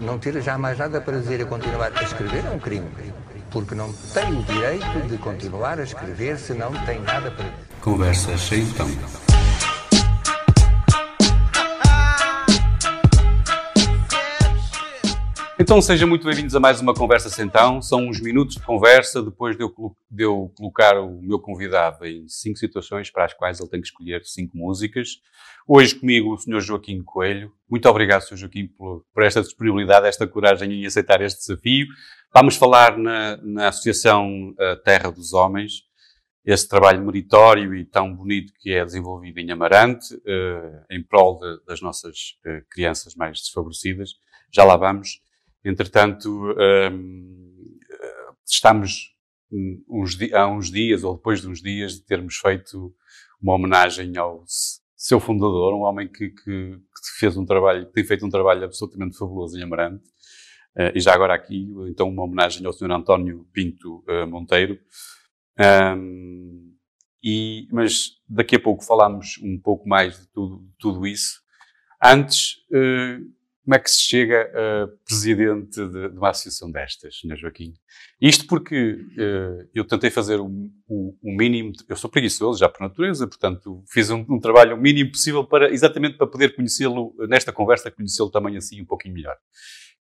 Não ter já mais nada para dizer e continuar a escrever é um crime. Porque não tem o direito de continuar a escrever se não tem nada para dizer. Conversas tom. Então sejam muito bem-vindos a mais uma Conversa Sentão. São uns minutos de conversa depois de eu, de eu, colocar o meu convidado em cinco situações para as quais ele tem que escolher cinco músicas. Hoje comigo o Sr. Joaquim Coelho. Muito obrigado, Sr. Joaquim, por, por, esta disponibilidade, esta coragem em aceitar este desafio. Vamos falar na, na Associação uh, Terra dos Homens, esse trabalho meritório e tão bonito que é desenvolvido em Amarante, uh, em prol de, das nossas uh, crianças mais desfavorecidas. Já lá vamos. Entretanto, um, estamos uns, há uns dias, ou depois de uns dias, de termos feito uma homenagem ao seu fundador, um homem que, que, que fez um trabalho, que tem feito um trabalho absolutamente fabuloso em Amarante. Uh, e já agora aqui, então, uma homenagem ao Sr. António Pinto uh, Monteiro. Um, e, mas daqui a pouco falamos um pouco mais de tudo, tudo isso. Antes, uh, como é que se chega a presidente de, de uma associação destas, Sr. Joaquim? Isto porque uh, eu tentei fazer o, o, o, mínimo, eu sou preguiçoso já por natureza, portanto fiz um, um trabalho o mínimo possível para, exatamente para poder conhecê-lo, nesta conversa, conhecê-lo também assim um pouquinho melhor.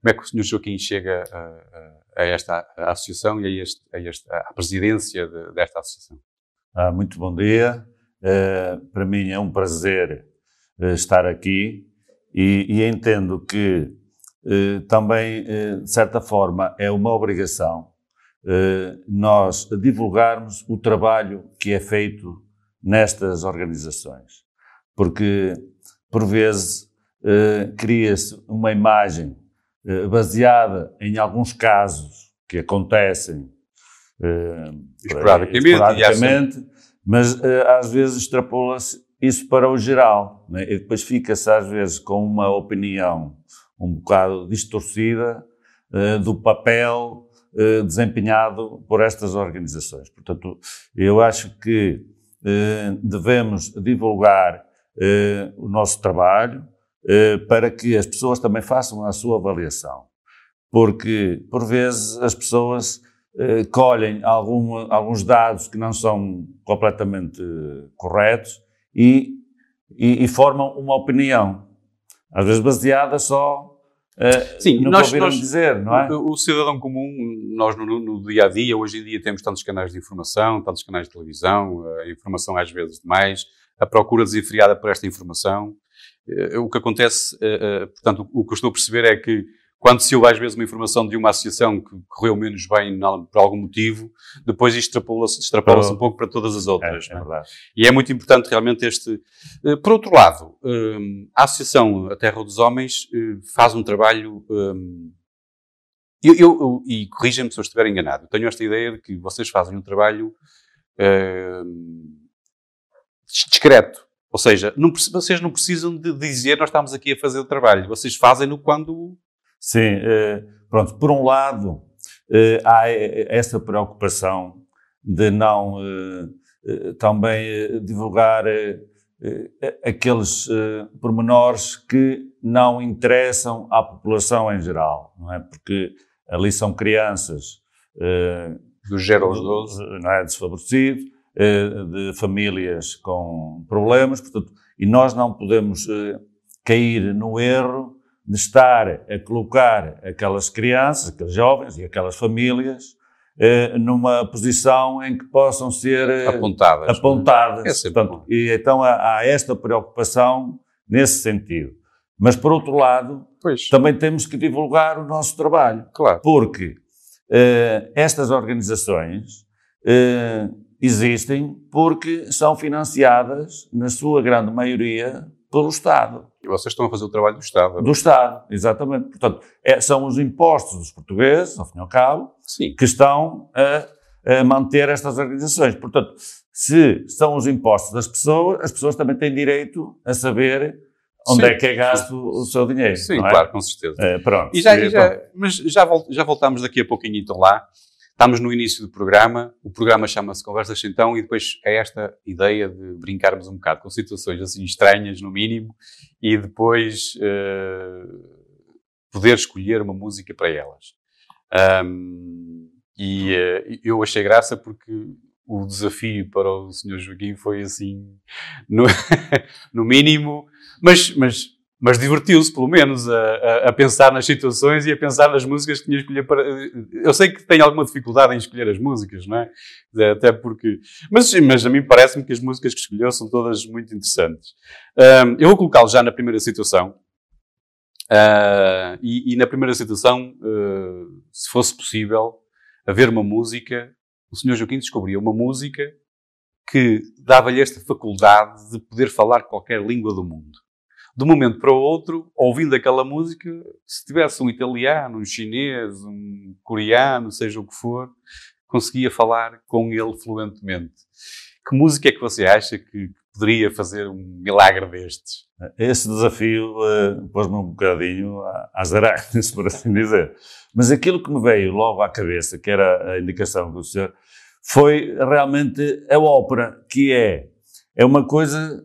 Como é que o Sr. Joaquim chega a, a, a esta a associação e a, este, a este, à presidência de, desta associação? Ah, muito bom dia. Uh, para mim é um prazer uh, estar aqui e, e entendo que eh, também, eh, de certa forma, é uma obrigação eh, nós divulgarmos o trabalho que é feito nestas organizações. Porque, por vezes, eh, cria-se uma imagem eh, baseada em alguns casos que acontecem eh, esporadicamente, esporadicamente mas às vezes extrapola-se isso para o geral. Né? E depois fica-se, às vezes, com uma opinião um bocado distorcida uh, do papel uh, desempenhado por estas organizações. Portanto, eu acho que uh, devemos divulgar o nosso trabalho para que as pessoas também façam a sua avaliação. Porque, por vezes, as pessoas colhem alguns dados que não são completamente corretos e, e, e formam uma opinião, às vezes baseada só Uh, Sim, no nós, que nós, dizer, não é? O, o, cidadão comum, nós no, no, dia a dia, hoje em dia temos tantos canais de informação, tantos canais de televisão, a informação às vezes demais, a procura desenfreada por esta informação. Uh, o que acontece, uh, portanto, o, o que eu estou a perceber é que quando se ouve às vezes uma informação de uma associação que correu menos bem por algum motivo, depois extrapola-se extrapola um pouco para todas as outras. É, é, verdade. E é muito importante realmente este. Eh, por outro lado, eh, a Associação A Terra dos Homens eh, faz um trabalho. Eu, eu, eu e corrija-me se eu estiver enganado, tenho esta ideia de que vocês fazem um trabalho discreto. Ou seja, não, vocês não precisam de dizer nós estamos aqui a fazer o trabalho. Vocês fazem-no quando Sim, eh, pronto, por um lado, eh, há essa preocupação de não eh, também divulgar aqueles pormenores que não interessam à população em geral, não é? Porque ali são crianças do zero aos 12, não é? Desfavorecidos, de famílias com problemas, portanto, e nós não podemos cair no erro de estar a colocar aquelas crianças, aqueles jovens e aquelas famílias eh, numa posição em que possam ser eh, apontadas. É? apontadas. É Portanto, e então há, há, esta preocupação nesse sentido. Mas, por outro lado, pois. também temos que divulgar o nosso trabalho. Claro. Porque eh, estas organizações existem porque são financiadas, na sua grande maioria, pelo Estado. Vocês estão a fazer o trabalho do Estado. Do Estado, exatamente. Portanto, é, são os impostos dos portugueses, ao fim e ao cabo, Sim. que estão a, a, manter estas organizações. Portanto, se são os impostos das pessoas, as pessoas também têm direito a saber onde Sim. é que é gasto o seu dinheiro. Sim, é? claro, com certeza. É, pronto. E já, e já, mas já, já voltamos daqui a pouquinho então lá. Estamos no início do programa, o programa chama-se Conversas Então e depois é esta ideia de brincarmos um bocado com situações assim estranhas, no mínimo, e depois uh, poder escolher uma música para elas. Um, e uh, eu achei graça porque o desafio para o Sr. Joaquim foi assim, no, no mínimo, mas, mas, mas divertiu-se pelo menos a, a, a, pensar nas situações e a pensar nas músicas que tinha escolher para. Eu sei que tem alguma dificuldade em escolher as músicas, não é? Até porque. Mas, mas a mim parece-me que as músicas que escolheu são todas muito interessantes. Um, eu vou colocá-lo já na primeira situação. Uh, e, e, na primeira situação, uh, se fosse possível, haver uma música o Sr. Joaquim descobria uma música que dava-lhe esta faculdade de poder falar qualquer língua do mundo. De um momento para o outro, ouvindo aquela música, se tivesse um italiano, um chinês, um coreano, seja o que for, conseguia falar com ele fluentemente. Que música é que você acha que poderia fazer um milagre destes? Esse desafio uh, pôs-me um bocadinho às aranhas, por assim dizer. Mas aquilo que me veio logo à cabeça, que era a indicação do senhor, foi realmente a ópera, que é, é uma coisa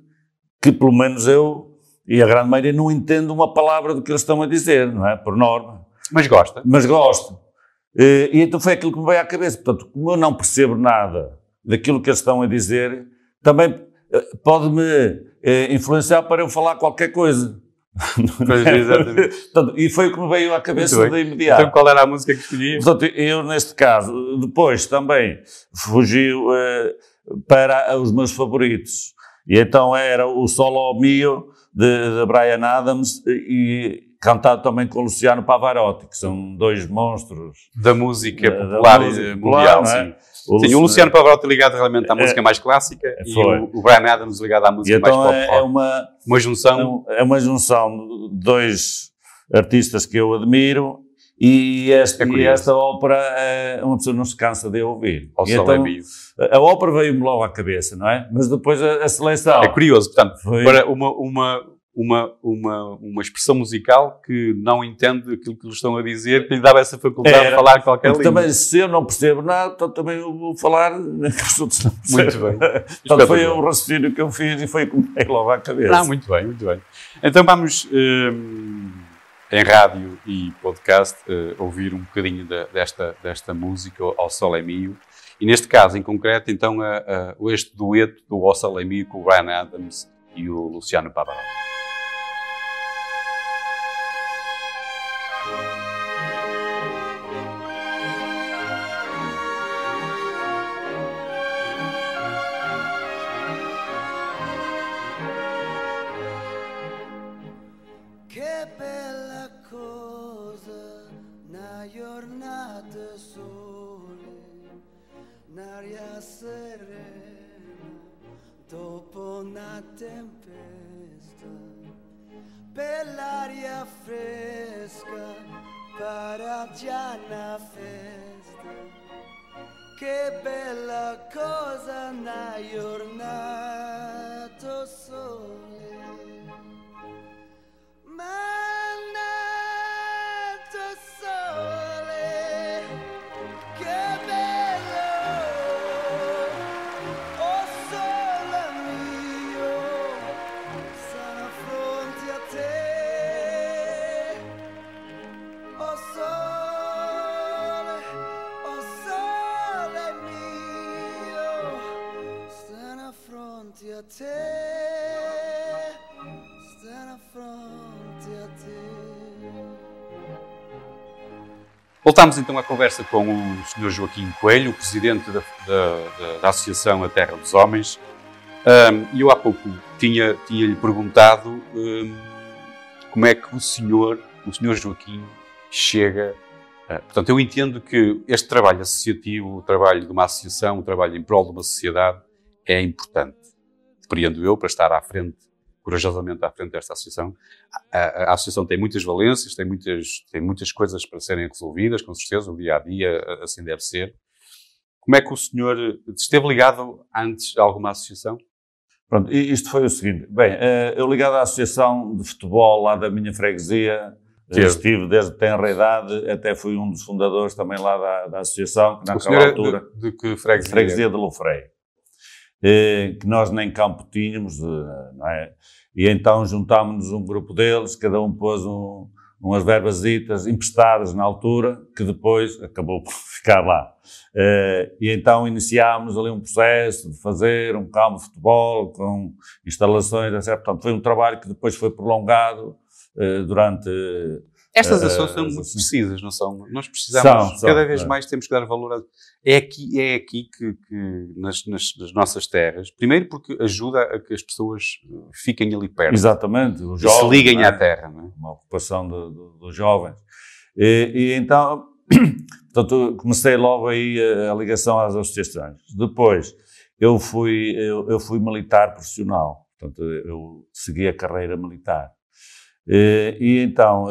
que pelo menos eu e a grande maioria não entendo uma palavra do que eles estão a dizer, não é? Por norma. Mas gosta. Mas gosto. E, e então foi aquilo que me veio à cabeça. Portanto, como eu não percebo nada daquilo que eles estão a dizer, também eh, pode-me eh, influenciar para eu falar qualquer coisa. Pois, exatamente. Portanto, e foi o que me veio à cabeça de imediato. Então, qual era a música que escolhi? Portanto, eu, neste caso, depois também fugiu para os meus favoritos. E então era o Solo Mio de, de Brian Adams e cantado também com o Luciano Pavarotti, que são dois monstros da música da, popular, da música mundial. Popular, é? O Sim, o Luciano Pavarotti ligado realmente à é, música mais clássica é, e o, o, Brian Adams ligado à música então mais pop. É, é uma, uma junção. É uma junção de dois artistas que eu admiro e, este, é e esta ópera é, uma pessoa não se cansa de ouvir. Ao então, é A ópera veio-me logo à cabeça, não é? Mas depois a, a seleção. É curioso, portanto, foi... para uma, uma, uma, uma, uma expressão musical que não entende aquilo que lhe estão a dizer, que lhe dava essa faculdade Era, de falar qualquer língua. Também, se eu não percebo nada, então também eu vou falar que os outros não Muito bem. então foi o raciocínio que eu fiz e foi o que me veio logo à cabeça. Ah, muito bem, muito bem. Então vamos, hum, em rádio e podcast, uh, ouvir um bocadinho de, desta, desta música, Ao Sol é Mio. E neste caso, em concreto, então, a, a, este dueto do Ao Sol é Mio com o Brian Adams e o Luciano Pavarotti. Per l'aria fresca para già una festa. Che bella cosa una giornata sole. Ma Voltámos então à conversa com o Sr. Joaquim Coelho, presidente da, da, da Associação A Terra dos Homens. E eu há pouco tinha-lhe tinha perguntado um, como é que o senhor, o senhor Joaquim, chega. Uh, portanto, eu entendo que este trabalho associativo, o trabalho de uma associação, o trabalho em prol de uma sociedade, é importante. Depreendo eu para estar à frente corajosamente à frente desta associação. A, a, a, associação tem muitas valências, tem muitas, tem muitas coisas para serem resolvidas, com certeza, o dia a dia assim deve ser. Como é que o senhor esteve ligado antes a alguma associação? Pronto, isto foi o seguinte. Bem, eh, eu ligado à associação de futebol lá da minha freguesia, que estive desde tenra idade, até fui um dos fundadores também lá da, da associação, que naquela é altura... De, de que freguesia? Freguesia de Lofrei. Eh, que nós nem campo tínhamos, eh, não é? E então juntámos-nos um grupo deles, cada um pôs um, umas verbasitas emprestadas na altura, que depois acabou por ficar lá. Uh, e então iniciámos ali um processo de fazer um campo de futebol com instalações, etc. Portanto, foi um trabalho que depois foi prolongado durante estas ações são muito precisas, não são? Nós precisamos, são, cada são, vez é. mais temos que dar valor a... É aqui, é aqui que, que nas, nas, nas, nossas terras, primeiro porque ajuda a que as pessoas fiquem ali perto. Exatamente. Os jovens, se liguem é? à terra. É? Uma ocupação do, do, dos jovens. E, e então, portanto, comecei logo aí a, a, ligação às associações. Depois, eu fui, eu, eu fui militar profissional. Portanto, eu segui a carreira militar. E, e então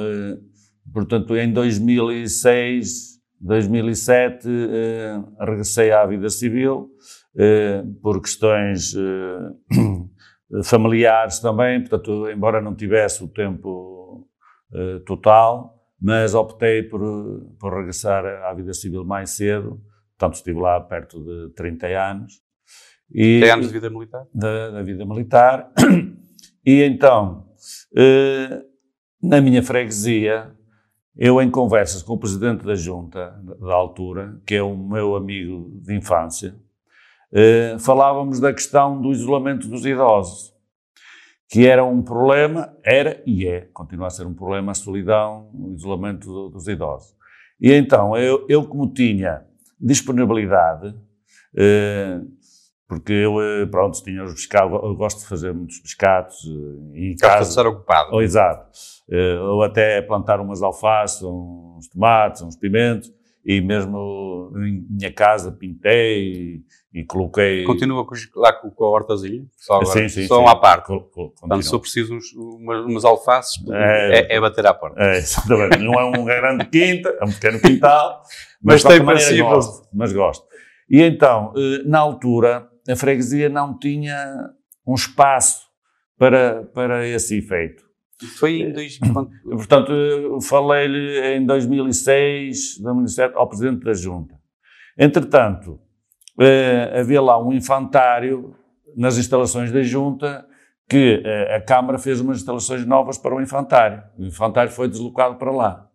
Portanto, em 2006, 2007, eh, regressei à vida civil, eh, por questões eh, familiares também, portanto, embora não tivesse o tempo eh, total, mas optei por, por regressar à vida civil mais cedo, portanto, estive lá perto de 30 anos. E, 30 anos de vida militar? Da, da vida militar. E então, eh, na minha freguesia, eu, em conversas com o presidente da junta, da altura, que é o meu amigo de infância, eh, falávamos da questão do isolamento dos idosos, que era um problema, era e é, continua a ser um problema a solidão, o isolamento do, dos idosos. E então, eu, eu como tinha disponibilidade, eh, porque eu, eh, pronto, tinha os pescados, eu gosto de fazer muitos pescados eh, em casa. estar ocupado. Oh, exato. Eh, ou até plantar umas alfaces, uns tomates, uns pimentos, e mesmo em minha casa pintei e, e coloquei... Continua lá com, com a hortazinha? Só agora, sim, sim, só sim. à parte. Co, Portanto, se eu preciso uns, umas, umas alfaces, é, é, é, bater à porta. É, exatamente. Não é um grande quinta, é um pequeno quintal, mas, mas tem princípios. Gosto, mas gosto. E então, na altura, a freguesia não tinha um espaço para, para esse efeito. Foi em 2000. Portanto, falei-lhe em 2006, 2007, ao Presidente da Junta. Entretanto, eh, havia lá um infantário nas instalações da Junta que eh, a Câmara fez umas instalações novas para o infantário. O infantário foi deslocado para lá.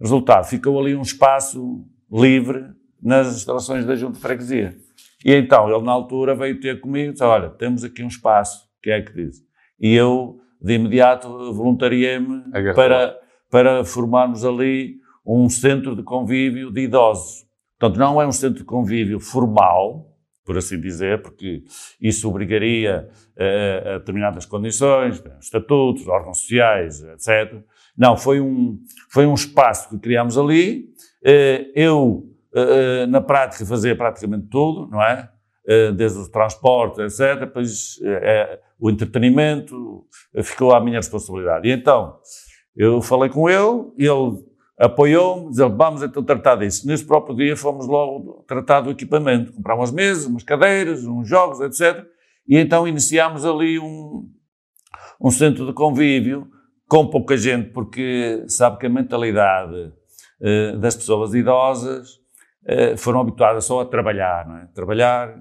Resultado, ficou ali um espaço livre nas instalações da Junta de Freguesia. E então ele, na altura, veio ter comigo e disse: Olha, temos aqui um espaço, que é que diz? E eu, de imediato, voluntariei-me para, para formarmos ali um centro de convívio de idosos. Portanto, não é um centro de convívio formal, por assim dizer, porque isso obrigaria a, a determinadas condições, estatutos, órgãos sociais, etc. Não, foi um, foi um espaço que criámos ali. Eh, eu eh, na prática fazia praticamente tudo, não é? Eh, desde o transporte, etc. Depois eh, o entretenimento ficou à minha responsabilidade. E então eu falei com ele, ele apoiou-me, dizendo vamos então tratar disso. Nesse próprio dia fomos logo tratar do equipamento, comprar umas mesas, umas cadeiras, uns jogos, etc. E então iniciámos ali um, um centro de convívio com pouca gente, porque sabe que a mentalidade das pessoas idosas eh, foram habituadas só a trabalhar, não é? Trabalhar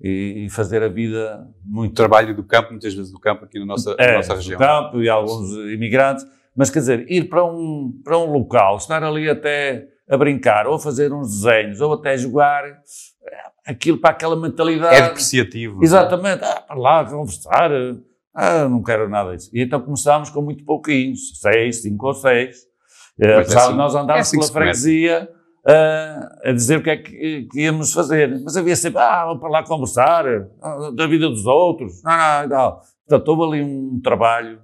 e, fazer a vida muito... Trabalho do campo, muitas vezes do campo aqui na nossa, é, na nossa região. do campo e alguns imigrantes, mas quer dizer, ir para um, para um local, estar ali até a brincar, ou a fazer uns desenhos, ou até jogar, eh, aquilo para aquela mentalidade... É depreciativo. É? Exatamente, ah, para lá, conversar, ah, não quero nada disso. E então começámos com muito pouquinhos, seis, cinco ou seis, eh, apesar é assim, nós andarmos é assim pela freguesia a dizer o que é que, que, íamos fazer. Mas havia sempre, ah, vamos para lá conversar, ah, da vida dos outros, não, não, não. Portanto, houve ali um trabalho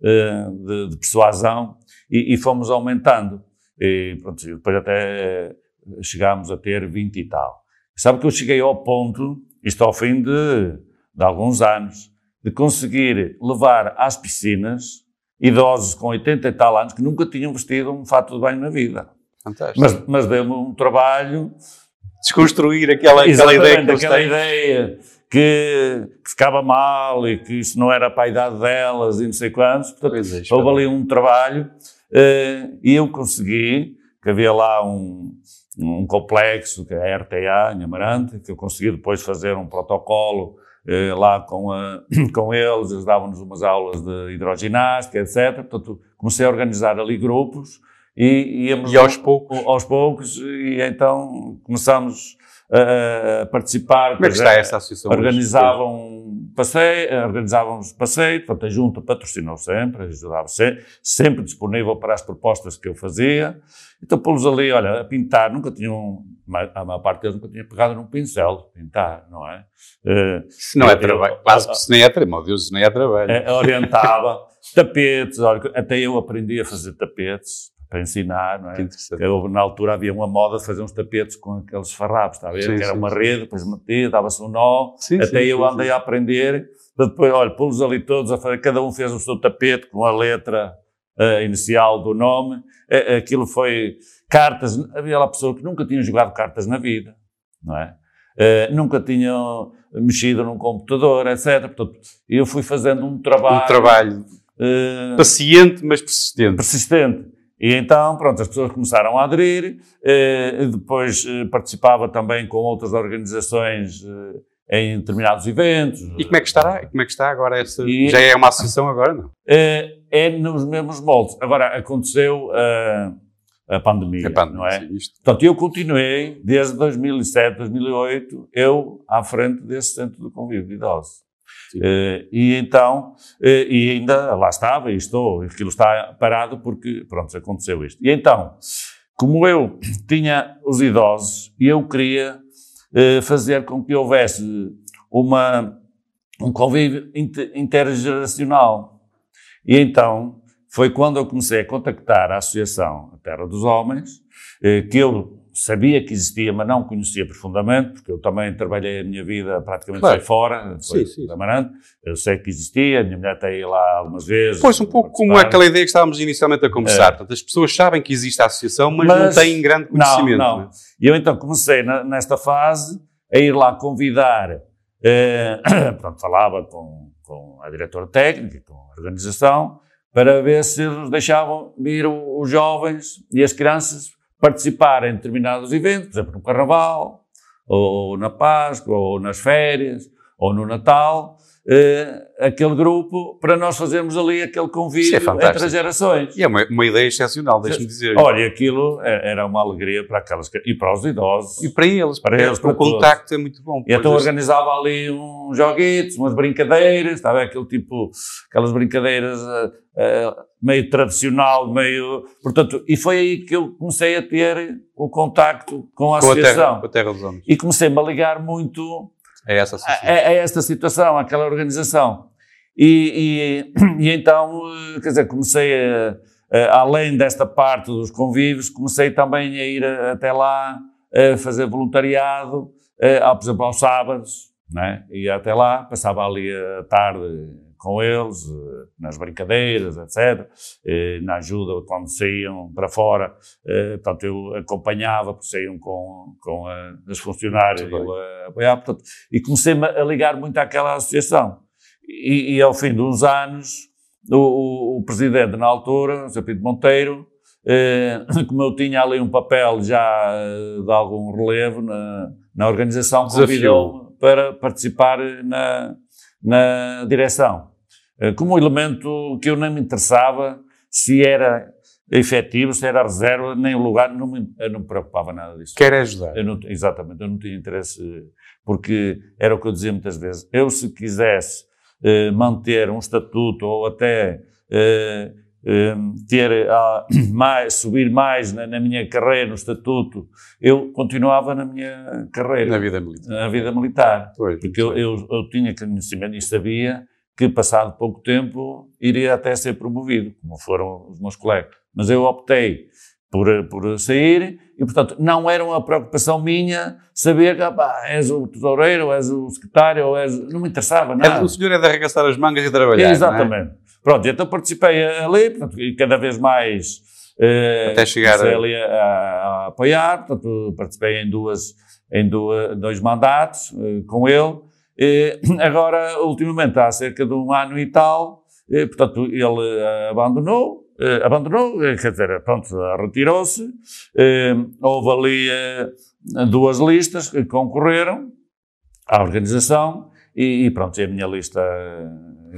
uh, de, de, persuasão e, e, fomos aumentando. E pronto, depois até chegámos a ter 20 e tal. Sabe que eu cheguei ao ponto, isto ao fim de, de alguns anos, de conseguir levar às piscinas idosos com 80 e tal anos que nunca tinham vestido um fato de banho na vida. Fantástico. Mas, mas deu-me um trabalho. Desconstruir aquela, aquela ideia que aquela ideia que, que, ficava mal e que isso não era para a idade delas e não sei quantos. Portanto, é, houve ali um trabalho uh, e eu consegui, que havia lá um, um complexo, que é a RTA, em Amarante, que eu consegui depois fazer um protocolo eh, lá com, a, com eles, eles davam-nos umas aulas de hidroginástica, etc. Portanto, comecei a organizar ali grupos e íamos E aos poucos? aos poucos e então começámos a, a participar. Como é que está essa associação? Organizavam passeio, organizávamos passeio, portanto a junta patrocinou sempre, ajudava sempre, sempre disponível para as propostas que eu fazia. Então pô-los ali, olha, a pintar, nunca tinham, a maior parte deles nunca tinha pegado num pincel, pintar, não é? Eh, Se não é trabalho. Quase que se nem é trabalho. Meu Deus, se nem é trabalho. eh, orientava, tapetes, olha, até eu aprendi a fazer tapetes para ensinar, não é? Eu, na altura havia uma moda de fazer uns tapetes com aqueles farrapos, está a ver? Sim, que era sim, uma sim. rede, depois metia, dava-se um nó, até eu andei a aprender, depois, olha, pô-los ali todos a fazer, cada um fez o seu tapete com a letra eh, inicial do nome, Eh, aquilo foi cartas, havia lá pessoas que nunca tinham jogado cartas na vida, não é? Eh, nunca tinham mexido num computador, etc. Portanto, eu fui fazendo um trabalho, Um trabalho eh, paciente, mas persistente. persistente. E então, pronto, as pessoas começaram a aderir, eh, depois eh, participava também com outras organizações eh, em determinados eventos. E como é que está? Como é que está agora essa? E- Já é uma associação agora, não? Eh, é nos mesmos moldes. Agora, aconteceu eh, a pandemia, É pandemia, não é? sim, isto. Portanto, eu continuei, desde 2007, 2008, eu à frente desse centro de convívio de idosos. Eh, e então, eh, e ainda lá estava e estou, aquilo está parado porque, pronto, aconteceu isto. E então, como eu tinha os idosos e eu queria eh, fazer com que houvesse uma, um convívio inter- intergeracional. E então, foi quando eu comecei a contactar a Associação Terra dos Homens, que eu sabia que existia, mas não conhecia profundamente, porque eu também trabalhei a minha vida praticamente Claro. fora, foi Sim, sim. Amarante. Eu sei que existia, a minha mulher tem ido lá algumas vezes. Pois, um pouco como aquela ideia que estávamos inicialmente a conversar. Portanto, as pessoas sabem que existe a associação, mas, Mas- não têm grande conhecimento. Não, não. E eu então comecei na- nesta fase a ir lá convidar, eh, pronto, falava com, com a diretora técnica, com a organização, para ver se eles deixavam vir os jovens e as crianças participarem em determinados eventos, por exemplo, no Carnaval, ou na Páscoa, ou nas férias, ou no Natal, eh, aquele grupo, para nós fazermos ali aquele convívio é entre as gerações. E é uma, uma ideia excepcional, deixa-me dizer. Olha, aquilo é- era uma alegria para aquelas e para os idosos. E para eles, Para eles, o para todos. contacto é muito bom. E então organizava ali uns joguitos, umas brincadeiras, estava aquele tipo, aquelas brincadeiras eh, eh, meio tradicional, meio. Portanto, e foi aí que eu comecei a ter o contacto com a com a terra, associação. com a terra dos homens. E comecei-me a ligar muito É essa a, associação. a- a esta situação, àquela organização. E, e- e então, eh, quer dizer, comecei a, a- além desta parte dos convívios, comecei também a ir a- até lá a fazer voluntariado, eh, ao- por exemplo, aos sábados, né? ia até lá, passava ali a tarde com eles, eh, nas brincadeiras, etc., eh, na ajuda quando saíam para fora, eh, portanto, eu acompanhava, porque saíam com, com as funcionárias, eu a apoiava, portanto, e comecei-me a ligar muito àquela associação. E, e ao fim de uns anos, o, o- presidente na altura, o Sr. Pinto Monteiro, como eu tinha ali um papel já de algum relevo na, na organização, convidou-me para participar na, na direção. Eh, como um elemento que eu nem me interessava se era efetivo, se era reserva, nem o lugar, não me, eu não me preocupava nada disso. Quer ajudar. Eu não, exatamente, eu não tinha interesse, porque era o que eu dizia muitas vezes. Eu, se quisesse eh, manter um estatuto ou até eh, eh, ter ah, mais, subir mais na, na minha carreira, no estatuto, eu continuava na minha carreira, Na vida militar. na vida militar. Pois, Porque eu, eu, eu tinha conhecimento e sabia que, passado pouco tempo, iria até ser promovido, como foram os meus colegas. Mas eu optei por, por sair e, portanto, não era uma preocupação minha saber que ah, és o tesoureiro, ou és o secretário, ou és... Não me interessava É, nada. o senhor é de arregaçar as mangas e trabalhar. é? Exatamente. Pronto, então participei ali, portanto, e cada vez mais eh, Até chegar a- ali a, a apoiar, portanto, participei em duas, em dois mandatos eh, com ele. Eh, agora, ultimamente, há cerca de um ano e tal, eh, portanto, ele eh, abandonou, abandonou, quer dizer, pronto, retirou-se. Houve ali duas listas que concorreram à organização E, e pronto, a minha lista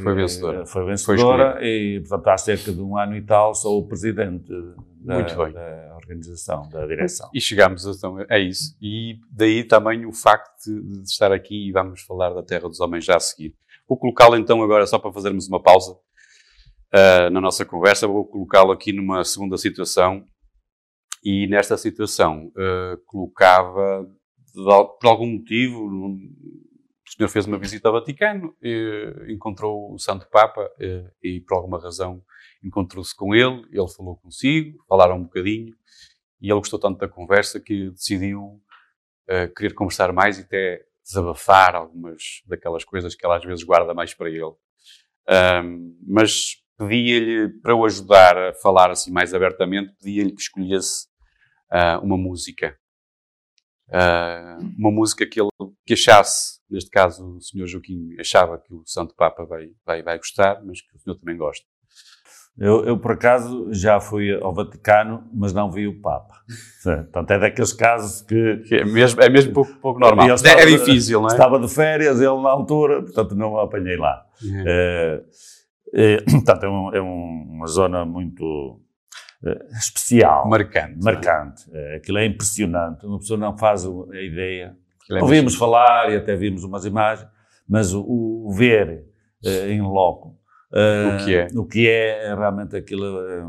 Foi vencedora. Foi Foi vencedora e, portanto, há cerca de um ano e tal sou o presidente da, Muito bem. da organização, da direção. E chegámos então a isso. E daí também o facto de, estar aqui e vamos falar da Terra dos Homens já a seguir. Vou colocá-lo então agora, só para fazermos uma pausa ah, na nossa conversa, vou colocá-lo aqui numa segunda situação. E nesta situação ah, colocava, por algum motivo, o senhor fez uma visita ao Vaticano, encontrou o Santo Papa eh, e por alguma razão encontrou-se com ele, ele falou consigo, falaram um bocadinho e ele gostou tanto da conversa que decidiu eh, querer conversar mais e até desabafar algumas daquelas coisas que ela às vezes guarda mais para ele. Ahm, mas pedia-lhe, para o ajudar a falar assim mais abertamente, pedia-lhe que escolhesse ah, uma música. Ah, uma música que ele que achasse, neste caso o Sr. Joaquim achava que o Santo Papa vai, vai, vai gostar, mas que o senhor também gosta. Eu, eu, por acaso, já fui ao Vaticano, mas não vi o Papa. Portanto, é daqueles casos que Que é mesmo, é mesmo pouco, pouco normal. É, estava- é difícil, não é? estava de férias, ele na altura, portanto não o apanhei lá. É. Eh, eh, portanto, é, um- é um- uma zona muito eh, especial, Marcante. marcante. Eh, aquilo é impressionante, uma pessoa não faz a ideia. É Ouvimos falar e até vimos umas imagens, mas o, o ver em loco O que é. o que é, é realmente aquilo é,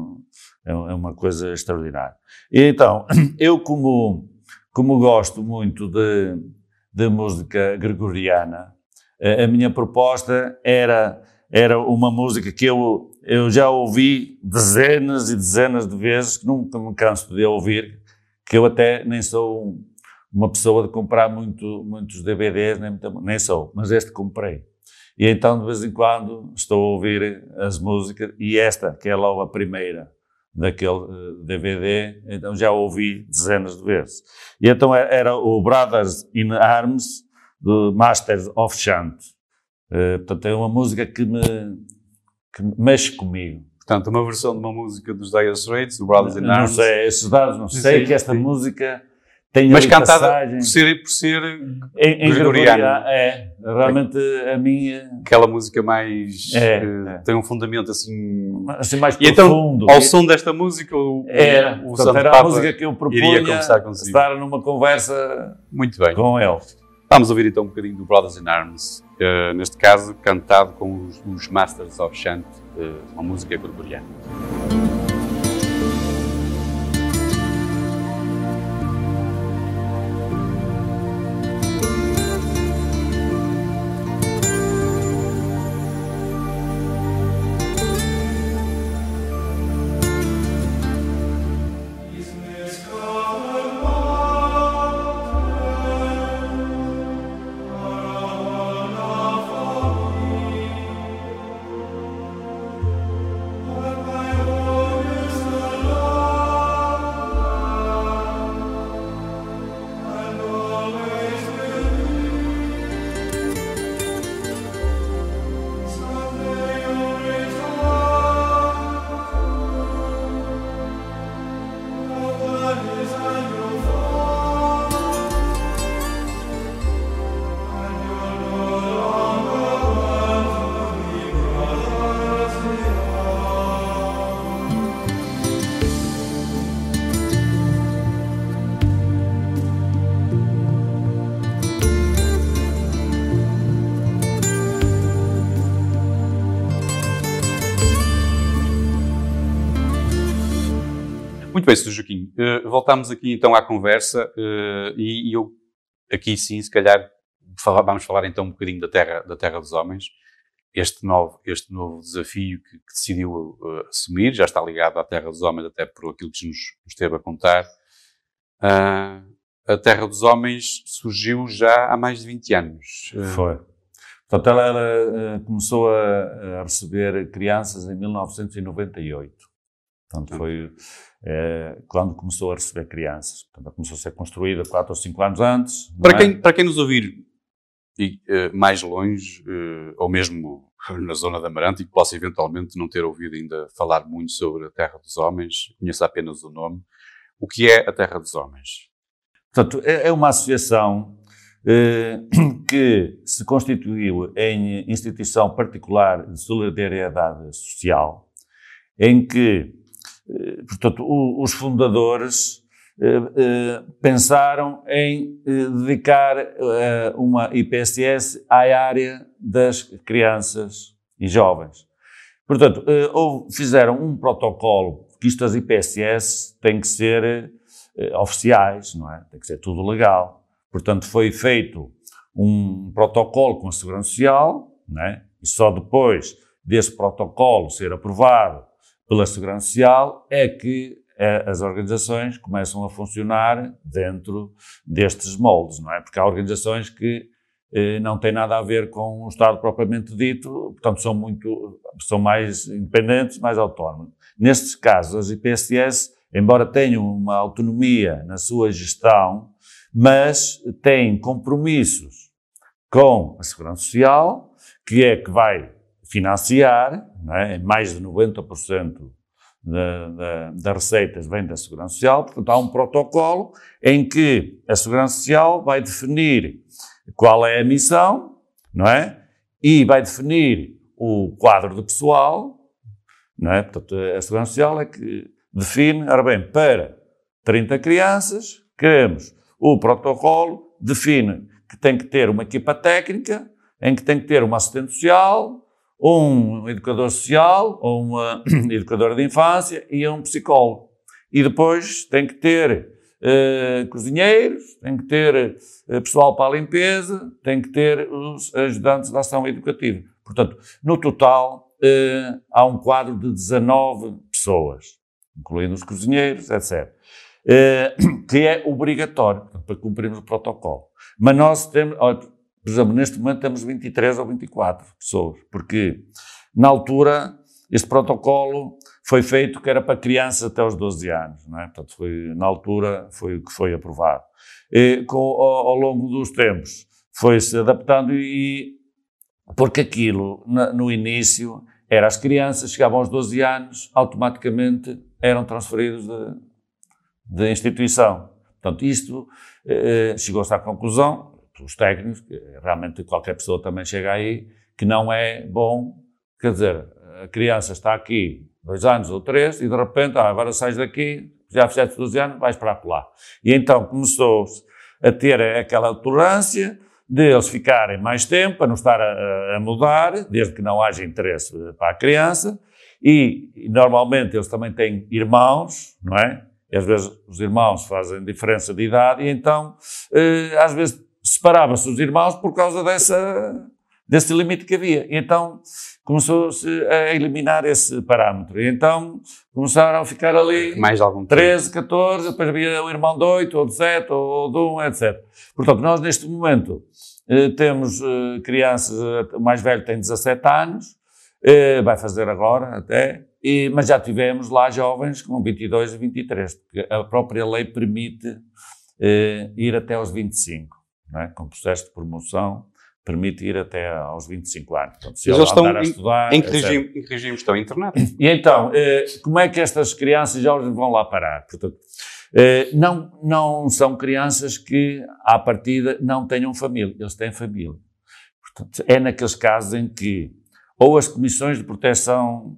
é é uma coisa extraordinária. E então, eu como, como gosto muito de, de música gregoriana, a minha proposta era, era uma música que eu, eu já ouvi dezenas e dezenas de vezes, que nunca me canso de ouvir, que eu até nem sou um- uma pessoa de comprar muito, muitos DVDs, nem, nem sou, mas este comprei. E então, de vez em quando, estou a ouvir as músicas, e esta, que é logo a primeira daquele eh, DVD, então já ouvi dezenas de vezes. E então era- era o Brothers in Arms, do Masters of Chant. Eh, portanto, é uma música que me que mexe comigo. Portanto, uma versão de uma música dos Dire Straits, do Brothers in não Arms, sei, esses dados não sei, sim, que esta sim. música tem mas cantada por passagens ser, por ser em, em gregoriano. gregoriano. É, realmente a minha, aquela música mais. É, eh, é. tem um fundamento assim. assim, mais E então, profundo. ao som desta música, o, Era, o Santo era a Papa. música que eu propunha estar numa conversa Muito bem. com ele. Vamos ouvir então um bocadinho do Brothers in Arms, eh, neste caso cantado com os, os Masters of Chant, eh, uma música gregoriana. Muito bem, Sr. Joaquim. Eh, voltamos aqui então à conversa eh, e, e eu aqui sim, se calhar, fala- vamos falar então um bocadinho da Terra, da terra dos Homens. Este novo, este novo desafio que, que decidiu eh, assumir, já está ligado à Terra dos Homens, até por aquilo que nos, nos esteve a contar. Ah, a Terra dos Homens surgiu já há mais de 20 anos. Foi. Portanto, ela, ela, começou a, a receber crianças em 1998. Portanto, foi eh, quando começou a receber crianças. Portanto, começou a ser construída 4 ou 5 anos antes. Para é? quem, para quem nos ouvir e, eh, mais longe, eh, ou mesmo na zona da Amarante, e que possa eventualmente não ter ouvido ainda falar muito sobre a Terra dos Homens, conheça apenas o nome, o que é a Terra dos Homens? Portanto, é, é uma associação que se constituiu em instituição particular de solidariedade social, em que, portanto, os fundadores eh, eh, pensaram em eh, dedicar uma IPSS à área das crianças e jovens. Portanto, ou fizeram um protocolo, que isto das IPSS tem que ser oficiais, não é? Tem que ser tudo legal. Portanto, foi feito um protocolo com a Segurança Social, não é? E só depois desse protocolo ser aprovado pela Segurança Social é que eh, as organizações começam a funcionar dentro destes moldes, não é? Porque há organizações que eh, não têm nada a ver com o Estado propriamente dito, portanto são muito, são mais independentes, mais autónomos. Nestes casos, as IPSS, embora tenham uma autonomia na sua gestão, mas têm compromissos com a Segurança Social, que é que vai financiar, não é? mais de 90% da, da, das receitas vem da Segurança Social, portanto há um protocolo em que a Segurança Social vai definir qual é a missão, não é? E vai definir o quadro de pessoal, não é? Portanto, a Segurança Social é que define, ora bem, para 30 crianças, queremos o protocolo, define que tem que ter uma equipa técnica, em que tem que ter uma assistente social, um educador social, ou uma educadora de infância e um psicólogo. E depois tem que ter eh, cozinheiros, tem que ter eh, pessoal para a limpeza, tem que ter os ajudantes de ação educativa. Portanto, no total, eh, há um quadro de 19 pessoas, incluindo os cozinheiros, etc. Que é obrigatório para cumprirmos o protocolo. Mas nós temos, olha, por exemplo, neste momento temos 23 ou 24 pessoas, porque na altura este protocolo foi feito que era para crianças até os 12 anos, não é? Portanto, foi, na altura foi o que foi aprovado. E, com, ao, ao longo dos tempos foi-se adaptando e, porque aquilo, na, no início, era as crianças, chegavam aos 12 anos, automaticamente eram transferidos de, de instituição. Portanto, isto eh, chegou-se à conclusão, pelos técnicos, realmente qualquer pessoa também chega aí, que não é bom, quer dizer, a criança está aqui dois anos ou três e de repente, ah, agora sais daqui, já fizeste 12 anos, vais para lá. E então começou-se a ter aquela tolerância de eles ficarem mais tempo, para não estar a, a mudar, desde que não haja interesse para a criança, e, e normalmente eles também têm irmãos, não é? E às vezes os irmãos fazem diferença de idade, e então, eh, às vezes, separava-se os irmãos por causa dessa, desse limite que havia. E então, começou-se a eliminar esse parâmetro. E então, começaram a ficar ali Mais algum tempo. 13, 14, depois havia o irmão de 8, ou de 7, ou de 1, etc. Portanto, nós neste momento eh, temos eh, crianças, eh, o mais velho tem 17 anos, eh, vai fazer agora até, e, mas já tivemos lá jovens com 22 e 23, porque a própria lei permite eh, ir até aos 25, não é? com processo de promoção, permite ir até aos 25 anos. Portanto, se Mas eles estão em- estudar, Em que, regime, em que regime estão? E então, eh, como é que estas crianças e jovens vão lá parar? Portanto, eh, não, não são crianças que, à partida, não tenham família. Eles têm família. Portanto, é naqueles casos em que ou as comissões de proteção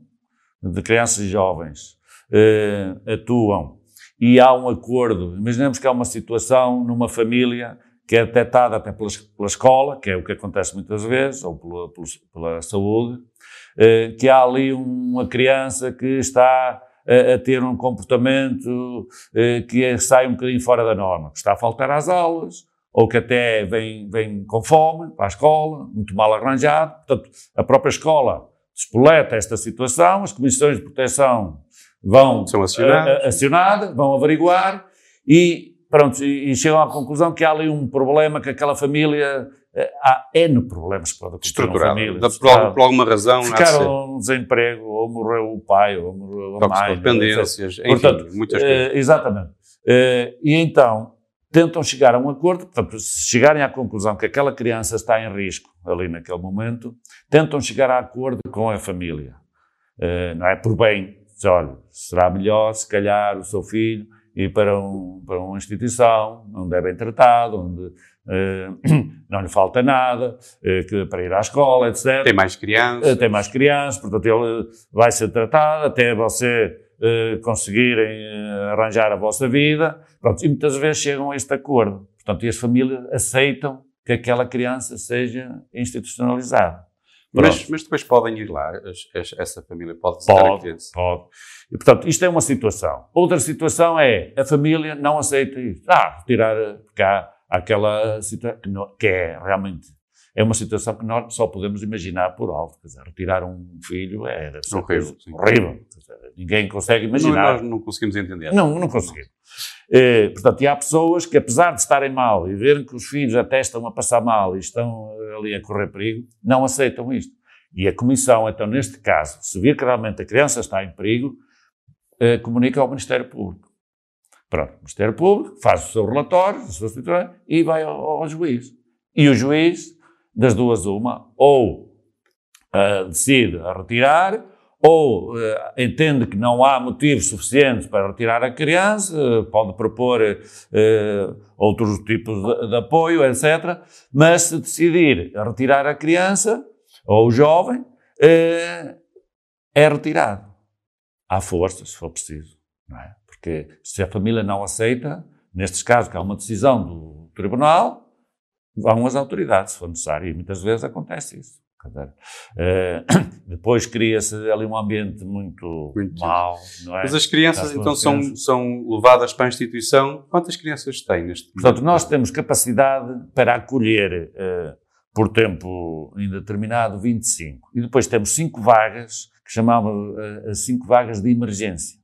de crianças e jovens eh, atuam e há um acordo. Imaginemos que há uma situação numa família que é detectada até pela, pela escola, que é o que acontece muitas vezes, ou pela, pela saúde, eh, que há ali uma criança que está a, a ter um comportamento eh, que é- sai um bocadinho fora da norma, que está a faltar às aulas, ou que até vem, vem com fome para a escola, muito mal arranjado. Portanto, a própria escola despoleta esta situação, as comissões de proteção vão São acionadas. a- a- acionadas, vão averiguar e, pronto, e, e chegam à conclusão que há ali um problema que aquela família, eh, há N problemas acontecer na Estruturado. família. Da- Por, por alguma razão, Ficaram um desemprego, ou morreu o pai, ou morreu a mãe. dependências, enfim, Portanto, muitas eh, coisas. exatamente. Eh, e então tentam chegar a um acordo, portanto, se chegarem à conclusão que aquela criança está em risco ali naquele momento, tentam chegar a acordo com a família. Eh, não é por bem, diz, olha, será melhor se calhar o seu filho ir para, um, para uma instituição onde é bem tratado, onde eh, não lhe falta nada, eh, que, para ir à escola, etc. Tem mais crianças. Eh, tem mais crianças, portanto ele vai ser tratado até você eh, conseguirem eh, arranjar a vossa vida. Pronto, e muitas vezes chegam a este acordo. Portanto, e as famílias aceitam que aquela criança seja institucionalizada. Mas, mas depois podem ir lá, essa família pode visitar a Pode, criança. pode. E, portanto, isto é uma situação. Outra situação é a família não aceita isto. Ah, retirar, há aquela situação que, não- que é realmente, é uma situação que nós só podemos imaginar por alto. Quer dizer, retirar um filho é Horrível, horrível. Dizer, ninguém consegue Não, imaginar. nós não conseguimos entender. Não, não conseguimos. Eh, portanto, e há pessoas que, apesar de estarem mal e verem que os filhos até estão a passar mal e estão eh, ali a correr perigo, não aceitam isto. E a Comissão, então, neste caso, se vir que realmente a criança está em perigo, eh, comunica ao Ministério Público. Pronto, o Ministério Público faz o seu relatório, a sua situação, e vai ao, ao juiz. E o juiz, das duas uma, ou ah, decide a retirar, ou eh, entende que não há motivos suficientes para retirar a criança, eh, pode propor eh, outros tipos de, de apoio, etc. Mas se decidir retirar a criança ou o jovem, eh, é retirado. À força, se for preciso. É? Porque se a família não aceita, nestes casos que há uma decisão do tribunal, vão as autoridades, se for necessário. E muitas vezes acontece isso. Eh, depois cria-se ali um ambiente muito, Muito. mau, não é? Mas as crianças, então, com são, crianças. são levadas para a instituição. Quantas crianças têm neste Portanto, momento? nós temos capacidade para acolher, eh, por tempo indeterminado, 25. E depois temos cinco vagas, que chamamos as cinco vagas de emergência,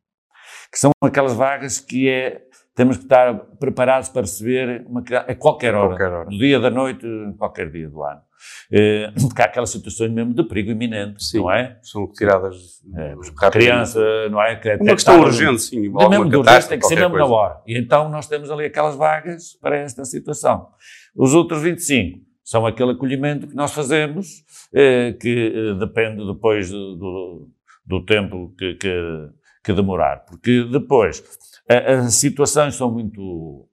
que são aquelas vagas que é, temos que estar preparados para receber uma, a qualquer hora, Qualquer hora. no dia da noite, qualquer dia do ano. Eh, porque há aquelas situações mesmo de perigo iminente, Sim. não é? São retiradas É, criança, não é? Que Uma questão urgente, sim. de mesmo de catástrofe, tem que ser mesmo na coisa. hora. E então nós temos ali aquelas vagas para esta situação. Os outros 25 são aquele acolhimento que nós fazemos, eh, que eh, depende depois do, do, do tempo que, que, que demorar. Porque depois, as situações são muito...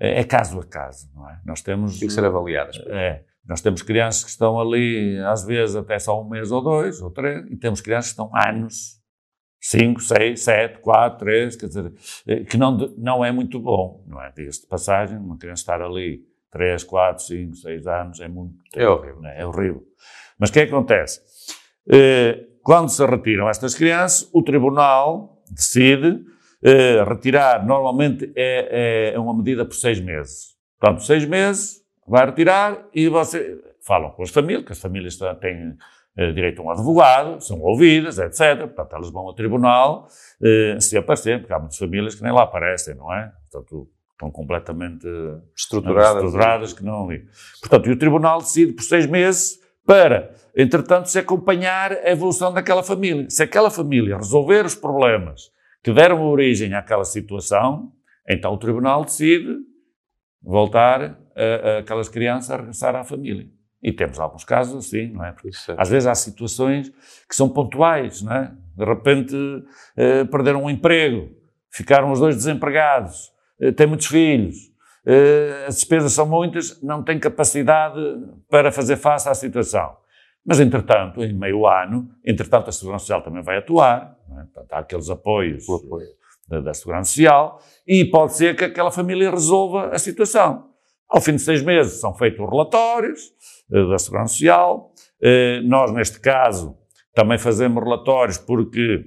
É é caso a caso, não é? Nós temos... Tem que ser avaliadas. É. Nós temos crianças que estão ali, às vezes, até só um mês ou dois, ou três, e temos crianças que estão anos, cinco, seis, sete, quatro, três, quer dizer, eh, que não, não é muito bom, não é? Diga-se de passagem, uma criança estar ali três, quatro, cinco, seis anos é muito É horrível. não é? É horrível. Mas o que é acontece? Eh, quando se retiram estas crianças, o tribunal decide eh, retirar, normalmente é, é uma medida por seis meses. Portanto, seis meses, vai retirar e você falam com as famílias, que as famílias têm- eh, direito a um advogado, são ouvidas, etc. Portanto, elas vão ao tribunal eh, se aparecer, porque há muitas famílias que nem lá aparecem, não é? Portanto, estão completamente Estruturadas. estruturadas que não ali. Portanto, e o tribunal decide por seis meses para, entretanto, se acompanhar a evolução daquela família. Se aquela família resolver os problemas que deram origem àquela situação, então o tribunal decide voltar aquelas crianças a regressar à família. E temos alguns casos assim, não é? Porque é. às vezes há situações que são pontuais, não é? De repente eh, perderam um emprego, ficaram os dois desempregados, eh, têm muitos filhos, eh, as despesas são muitas, não têm capacidade para fazer face à situação. Mas, entretanto, em meio ano, entretanto, a Segurança Social também vai atuar, é? Portanto, há aqueles apoios apoio. da, da Segurança Social e pode ser que aquela família resolva a situação. Ao fim de seis meses são feitos os relatórios eh, da Segurança Social. Eh, nós, neste caso, também fazemos relatórios porque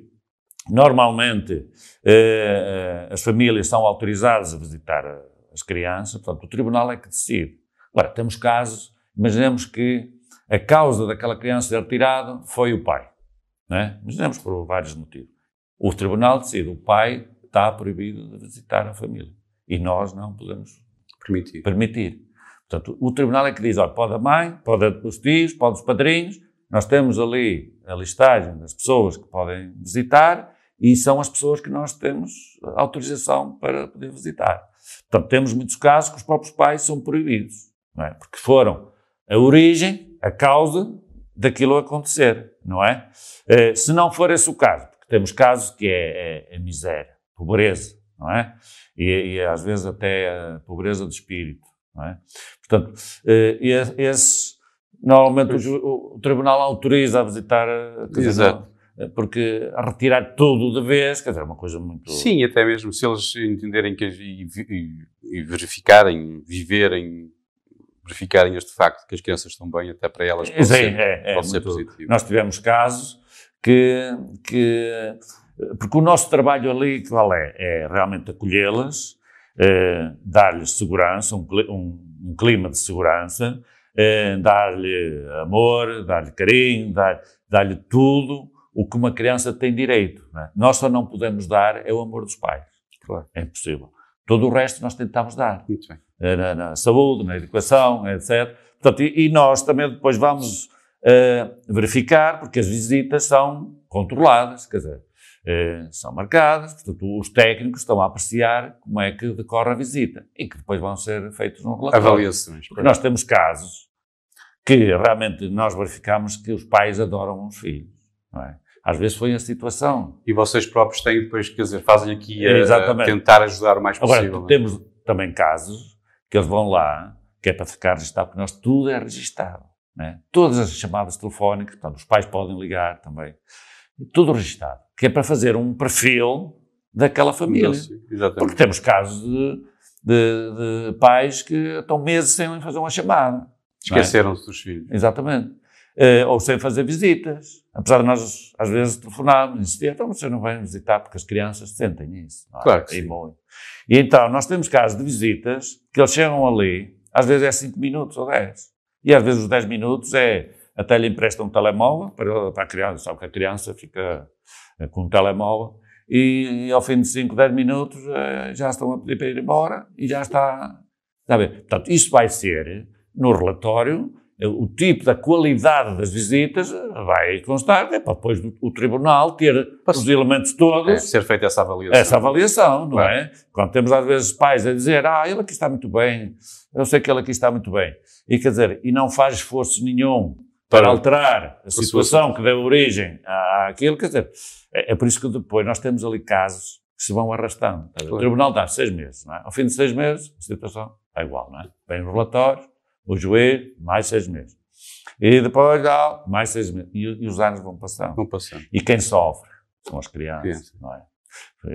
normalmente eh, as famílias são autorizadas a visitar as crianças, portanto, o tribunal é que decide. Agora, temos casos, imaginemos que a causa daquela criança ser retirada foi o pai. É? Imaginemos por vários motivos. O tribunal decide, o pai está proibido de visitar a família. E nós não podemos Permitir. permitir. Portanto, o tribunal é que diz, olha, pode a mãe, pode os tios, pode os padrinhos, nós temos ali a listagem das pessoas que podem visitar e são as pessoas que nós temos autorização para poder visitar. Portanto, temos muitos casos que os próprios pais são proibidos, não é? Porque foram a origem, a causa daquilo acontecer, não é? Eh, se não for esse o caso, porque temos casos que é, é, é miséria, pobreza, não é? E, e às vezes até a pobreza de espírito, é? Portanto, eh, esse, esse normalmente o, o tribunal autoriza a visitar, dizer, Exato. eh, porque a retirar tudo de vez, quer dizer, é uma coisa muito... Sim, até mesmo se eles entenderem que, e, e- e verificarem, viverem, verificarem este facto que as crianças estão bem, até para elas pode Sim, ser, é, é pode ser muito- positivo. Nós tivemos casos que, que porque o nosso trabalho ali, qual é? É realmente acolhê-las, eh, dar-lhes segurança, um, um- um clima de segurança, eh, dar-lhe amor, dar-lhe carinho, dar- dar-lhe tudo o que uma criança tem direito. é? Nós só não podemos dar é o amor dos pais. Claro. É impossível. Todo o resto nós tentamos dar Muito bem. na, na saúde, na educação, etc. Portanto, e, e nós também depois vamos eh, verificar, porque as visitas são controladas, quer dizer, eh, são marcadas, portanto, os técnicos estão a apreciar como é que decorre a visita e que depois vão ser feitos um relatório. Avaliações. Porque nós temos casos que realmente nós verificamos que os pais adoram os filhos, não é? Às vezes foi a situação. E vocês próprios têm depois, quer dizer, fazem aqui a, tentar ajudar o mais Agora, possível. não é? temos também casos que eles vão lá, que é para ficar registado, porque nós tudo é registado. Né? Todas as chamadas telefónicas, portanto, os pais podem ligar também, tudo registado, que é para fazer um perfil daquela família. Exatamente. Porque temos casos de, de- de pais que estão meses sem fazer uma chamada. é? Esqueceram-se dos filhos. Exatamente. Eh, ou sem fazer visitas. Apesar de nós, às vezes, telefonarmos, insistir, então você não vem visitar, porque as crianças sentem isso. é? Claro que E sim. muito. E então, nós temos casos de visitas que eles chegam ali, às vezes é 5 minutos ou 10. E às vezes os 10 minutos é, até lhe emprestam um telemóvel para, para a criança, sabe que a criança fica eh, com um telemóvel, e, e ao fim de 5, 10 minutos eh, já estão a pedir para ir embora e já está. Está ver? Portanto, isso vai ser, no relatório, eh, o tipo da qualidade das visitas vai constar, é para depois o, o tribunal ter os elementos todos É, ser feita essa avaliação. essa avaliação, não Claro. é? Quando temos às vezes pais a dizer, ah, ele aqui está muito bem, eu sei que ele aqui está muito bem. E quer dizer, e não faz esforço nenhum para alterar a situação que deu origem àquilo, quer dizer, é, é por isso que depois nós temos ali casos que se vão arrastando. Ver? O Claro. tribunal dá seis meses, não é? Ao fim de seis meses, a situação está igual, não é? Vem o relatório, o juiz, mais seis meses. E depois mais seis meses. E, e os anos vão passando. Vão passando. E quem sofre são as crianças, não é?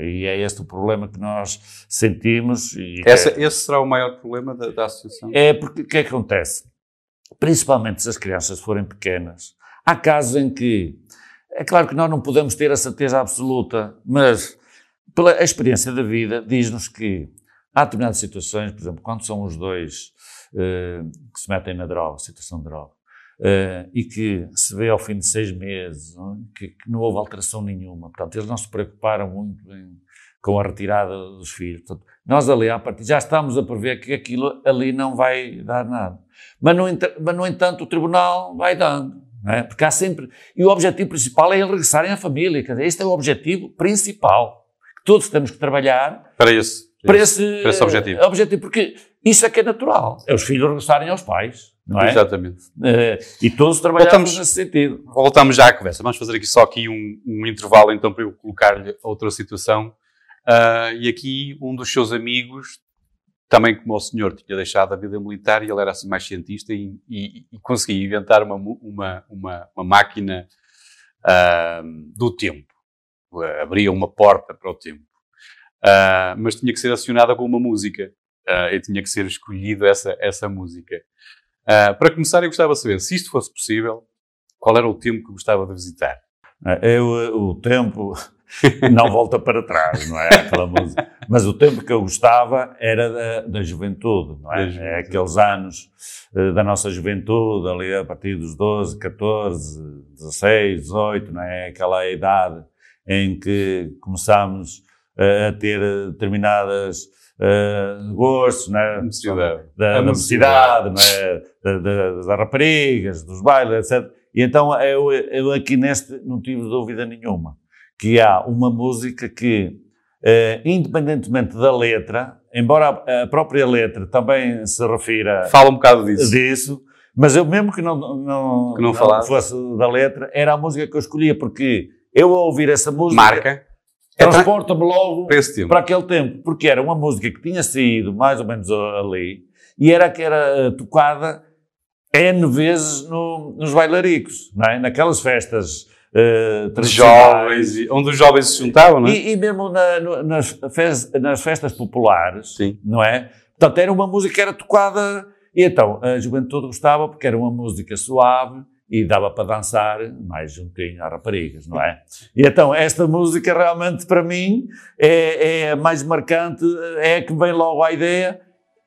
E é este o problema que nós sentimos. E Essa- é, esse será o maior problema da, da associação? é porque o que é que acontece? Principalmente se as crianças forem pequenas. Há casos em que, é claro que nós não podemos ter a certeza absoluta, mas pela experiência da vida diz-nos que há determinadas situações, por exemplo, quando são os dois eh, que se metem na droga, situação de droga, eh, e que se vê ao fim de seis meses é? que, que não houve alteração nenhuma. Portanto, eles não se preocuparam muito em- com a retirada dos filhos. Portanto, nós ali, à partida, já estamos a prever que aquilo ali não vai dar nada. Mas, no, mas, no entanto, o tribunal vai dando. É? Porque há sempre. E o objetivo principal é eles regressarem à família. Quer dizer, este é o objetivo principal. Que todos temos que trabalhar Para esse. para esse, para esse objetivo. objetivo. Porque isso é que é natural. É os filhos regressarem aos pais. Não é? Exatamente. Eh, e todos trabalhamos Voltamos- nesse sentido. Voltamos já à conversa. Vamos fazer aqui só aqui um, um intervalo então para eu colocar-lhe outra situação. Ah, e aqui um dos seus amigos, também como o senhor tinha deixado a vida militar e ele era assim mais cientista e, e, e conseguia inventar uma, uma, uma, uma máquina ah, do tempo. Abria uma porta para o tempo. Ah, mas tinha que ser acionada com uma música. Ah, e tinha que ser escolhido essa, essa música. Ah, para começar, eu gostava de saber, se isto fosse possível, qual era o tempo que gostava de visitar? Eu, o tempo não volta para trás, não é? Aquela música. Mas o tempo que eu gostava era da, da juventude, não é? Da juventude. É aqueles anos eh, da nossa juventude, ali a partir dos 12, 14, 16, 18, não é? Aquela idade em que começamos eh, a ter determinadas eh, gostos, é? Necessidade. da, da mocidade. mocidade, não é? Da- da- das raparigas, dos bailes, etc. E então eu, eu aqui neste não tive dúvida nenhuma que há uma música que, eh, independentemente da letra, embora a, a própria letra também se refira Fala um bocado disso. disso, mas eu mesmo que não, não, Que não falasse. fosse da letra, era a música que eu escolhia, porque eu ao ouvir essa música... Marca. É tra- transporta-me logo para aquele tempo, porque era uma música que tinha saído mais ou menos ali e era que era eh, tocada N vezes no- nos bailaricos, não é? naquelas festas tradicionais. jovens, e- onde os jovens se juntavam, não é? E, e mesmo na- no- nas, fes- nas festas populares, Sim. não é? Portanto, era uma música que era tocada. E então, a juventude gostava porque era uma música suave e dava para dançar mais juntinho às raparigas, não é? E então, esta música realmente, para mim, é, é a mais marcante, é a que vem logo à ideia,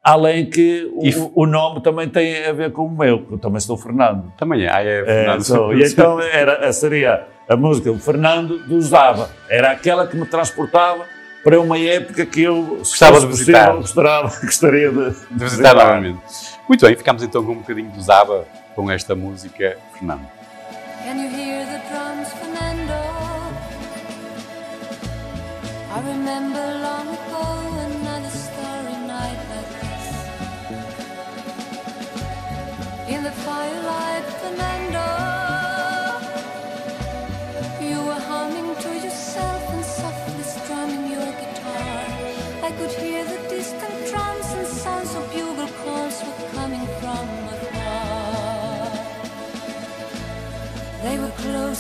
além que o, f- o nome também tem a ver com o meu, que eu também sou Fernando. Também é. Ah, é, É, Fernando. sou. E então era, seria a música do Fernando do Zava. Era aquela que me transportava para uma época que eu Gostava de visitar. possível, gostava- gostaria de, de visitar novamente. Muito bem, ficamos então com um bocadinho do Zaba com esta música, Fernando. Can you hear the drums, Fernando? I remember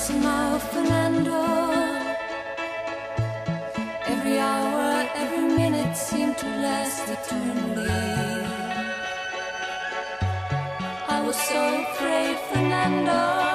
now, Fernando. Every hour, every minute seemed to last eternally. I was so afraid, Fernando.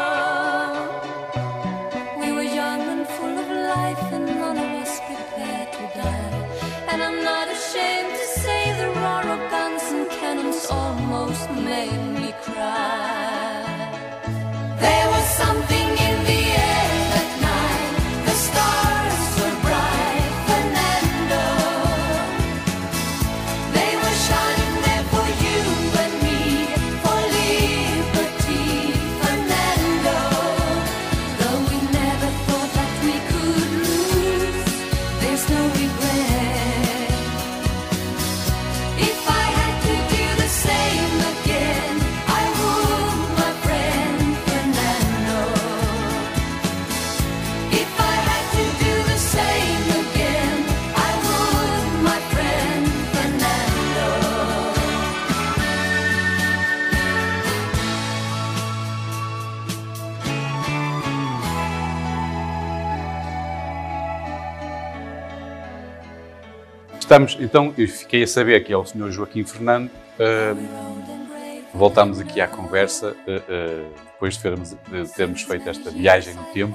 Estamos, então, eu fiquei a saber que é o Sr. Joaquim Fernando. Ahm, voltamos aqui à conversa ah, ah, depois de termos, de termos feito esta viagem no tempo,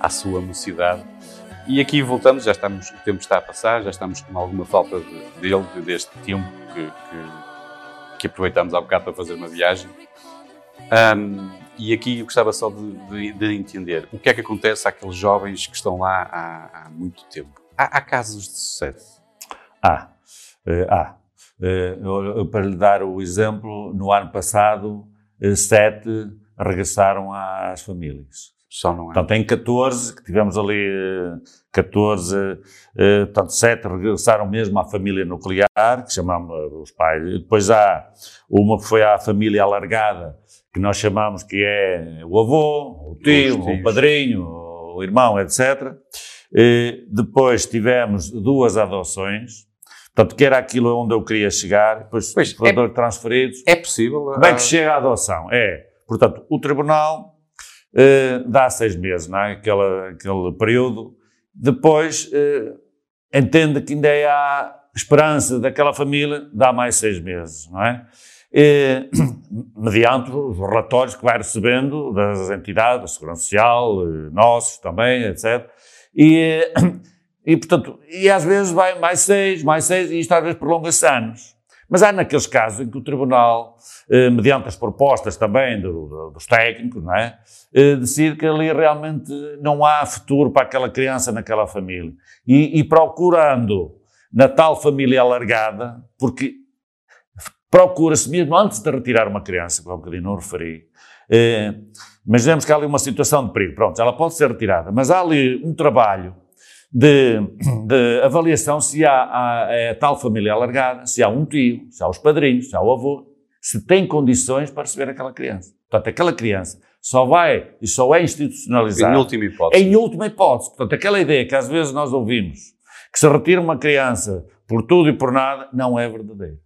à sua mocidade. E aqui voltamos, já estamos, o tempo está a passar, já estamos com alguma falta de- dele, de- deste tempo que, que, que aproveitamos há bocado para fazer uma viagem. Ahm, e aqui eu gostava só de, de- de entender o que é que acontece àqueles jovens que estão lá há, há muito tempo. Há, há casos de sucesso. Ah, eh, ah. Eh, para lhe dar o exemplo, no ano passado, eh, sete regressaram às famílias. Só não é. Portanto, em 14, que tivemos ali eh, 14, eh, portanto, 7 regressaram mesmo à família nuclear, que chamamos os pais. Depois há uma que foi à família alargada, que nós chamamos que é o avô, o tio, o padrinho, o irmão, etc. Depois tivemos duas adoções, portanto, que era aquilo onde eu queria chegar, depois Pois, foram transferidos. É possível? Como é ah, que chega à adoção? É, portanto, o tribunal eh, dá seis meses, não é? Aquele, aquele período. Depois eh, entende que ainda há esperança daquela família, dá mais seis meses, não é? Mediante os relatórios que vai recebendo das entidades, da Segurança Social, eh, nossos também, etc. E, e, portanto, e às vezes vai mais seis, mais seis, e isto às vezes prolonga-se anos. Mas há naqueles casos em que o Tribunal, eh, mediante as propostas também do- do- dos técnicos, não é? Eh, decide que ali realmente não há futuro para aquela criança naquela família. E, e procurando na tal família alargada, porque procura-se mesmo antes de retirar uma criança, que há um bocadinho não referi, eh, imaginemos que há ali uma situação de perigo, pronto, ela pode ser retirada, mas há ali um trabalho de, de avaliação se há, há é, tal família alargada, se há um tio, se há os padrinhos, se há o avô, se tem condições para receber aquela criança. Portanto, aquela criança só vai e só é institucionalizada Em última hipótese. em última hipótese. Portanto, aquela ideia que às vezes nós ouvimos, que se retira uma criança por tudo e por nada, não é verdadeira.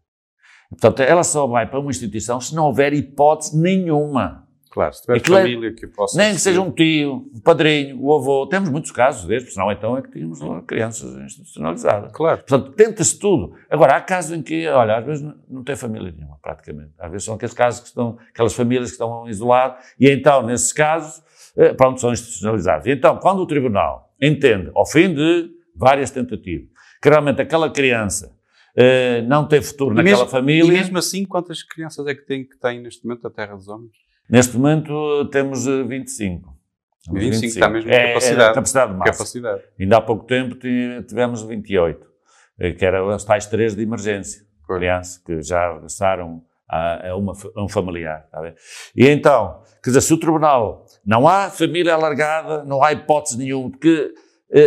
Portanto, ela só vai para uma instituição se não houver hipótese nenhuma. Claro, se tiver Aquilo é- família que possa... Nem que seja um tio, um padrinho, o avô. Temos muitos casos destes, senão então é que tínhamos crianças institucionalizadas. Claro. Portanto, tenta-se tudo. Agora, há casos em que, olha, às vezes não- não tem família nenhuma, praticamente. Às vezes são aqueles casos que estão, aquelas famílias que estão isoladas, e então, nesses casos, eh, pronto, são institucionalizados. E então, quando o Tribunal entende, ao fim de várias tentativas, que realmente aquela criança eh, não tem futuro E naquela mesmo- família, E mesmo assim, quantas crianças é que tem, que tem neste momento a Terra dos Homens? Neste momento temos eh, 25. 25 está mesmo em É- capacidade. É, capacidade máxima. Capacidade. Ainda há pouco tempo ti- tivemos 28, eh, que eram os tais três de emergência. Pois. Aliás, que já regressaram a, a uma a um familiar. Ver? E então, quer dizer, se o tribunal não há família alargada, não há hipótese nenhuma, porque eh,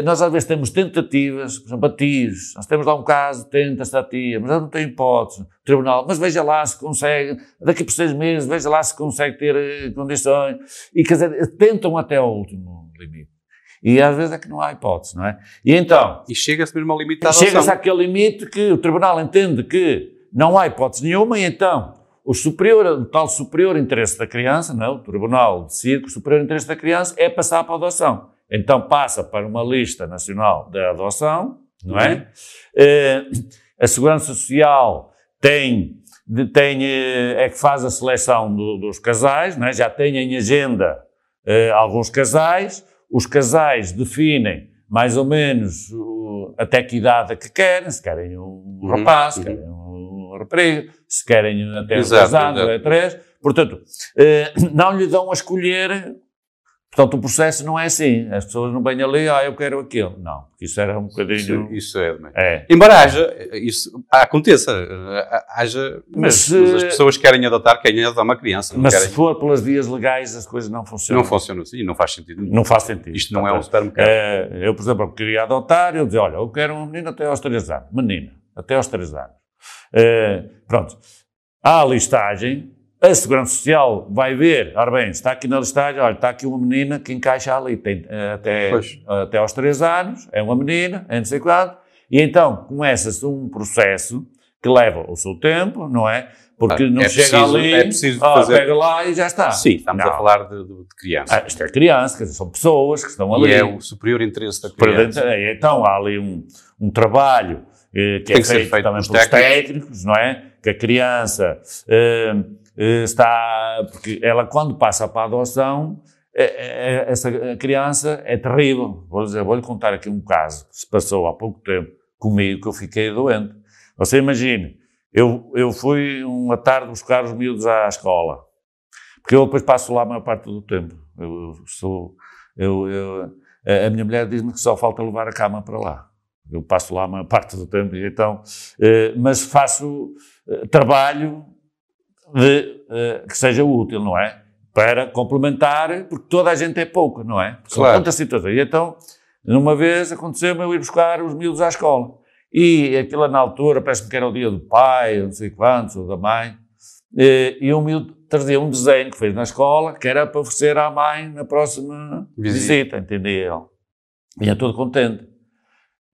nós às vezes temos tentativas, por exemplo, a tios, nós temos lá um caso, tenta-se a tia, mas não tem hipótese. O tribunal, mas veja lá se consegue, daqui por seis meses, veja lá se consegue ter eh, condições. E quer dizer, tentam até ao último limite. E às vezes é que não há hipótese, não é? E então, E chega-se mesmo ao limite da. Chega-se àquele limite que o Tribunal entende que não há hipótese nenhuma e então o superior, o tal superior interesse da criança, não é? o Tribunal decide que o superior interesse da criança é passar para a adoção. Então passa para uma lista nacional da adoção, não é? Eh, a Segurança Social tem, tem, eh, é que faz a seleção do- dos casais, não é? já tem em agenda eh, alguns casais, os casais definem mais ou menos até que idade é que querem, se querem um Uhum, rapaz, se uhum. querem um rapariga, se querem até anos, exato. até três. Portanto, não lhe dão a escolher. Portanto, o processo não é assim. As pessoas não vêm ali, ah, eu quero aquele. Não, porque isso era um Isso, bocadinho. isso é demais. É. Embora haja, isso aconteça, eh, haja, Mas, mas, as eh, pessoas querem adotar, querem adotar uma criança, Mas querem, se for pelas vias legais, as coisas não funcionam. não funciona assim, não faz sentido. Não faz sentido. Isto não é um Portanto, supermercado. Eh, eu, por exemplo, queria adotar, eu dizia, olha, eu quero uma menina até aos 3 anos. Menina, até aos 3 anos. Eh, pronto. Há a listagem, a Segurança Social vai ver, ora bem, está aqui na listagem, olha, está aqui uma menina que encaixa ali, tem eh, até, Pois. até aos 3 anos, é uma menina, é não sei quanto, e então começa-se um processo que leva o seu tempo, não é? Porque Ah, não é chega preciso- ali, é preciso ah, fazer- pega lá e já está. Sim, estamos Não. a falar de, de- de criança. Ah, isto é criança, quer dizer, são pessoas que estão ali. e é o superior interesse da criança. é, Então há ali um, um trabalho eh, que Tem é que feito, feito também pelos pelos técnicos. não é? Que a criança eh, está. Porque ela, quando passa para a adoção, eh, eh, essa criança é terrível. Vou dizer, vou-lhe contar aqui um caso que se passou há pouco tempo comigo, que eu fiquei doente. Você imagine, eu, eu fui uma tarde buscar os miúdos à escola, porque eu depois passo lá a maior parte do tempo. Eu, sou. Eu, eu, a minha mulher diz-me que só falta levar a cama para lá. Eu passo lá a maior parte do tempo, então, eh, mas faço eh, trabalho de, eh, que seja útil, não é? Para complementar, porque toda a gente é pouca, não é? São Claro. tantas situações. E então, numa vez aconteceu-me eu ir buscar os miúdos à escola. E aquilo na altura, parece-me que era o dia do pai, não sei quantos, ou da mãe, eh, e o miúdo trazia um desenho que fez na escola, que era para oferecer à mãe na próxima Visita. visita, entendia ele. Ia todo contente.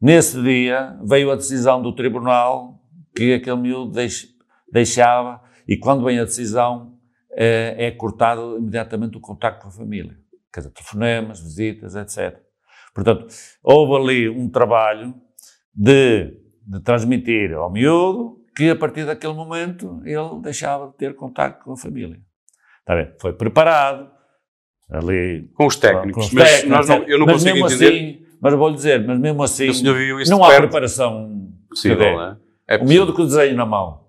Nesse dia veio a decisão do tribunal que aquele miúdo deix- deixava, e quando vem a decisão eh, é cortado imediatamente o contacto com a família. Quer dizer, telefonemas, visitas, etc. Portanto, houve ali um trabalho de, de transmitir ao miúdo que a partir daquele momento ele deixava de ter contacto com a família. Está bem? Foi preparado ali Com os técnicos. com os mas técnicos, não- eu não mas consigo entender. Assim, mas vou-lhe dizer, mas mesmo assim, não há perto? preparação possível, não é? É O miúdo com o desenho na mão.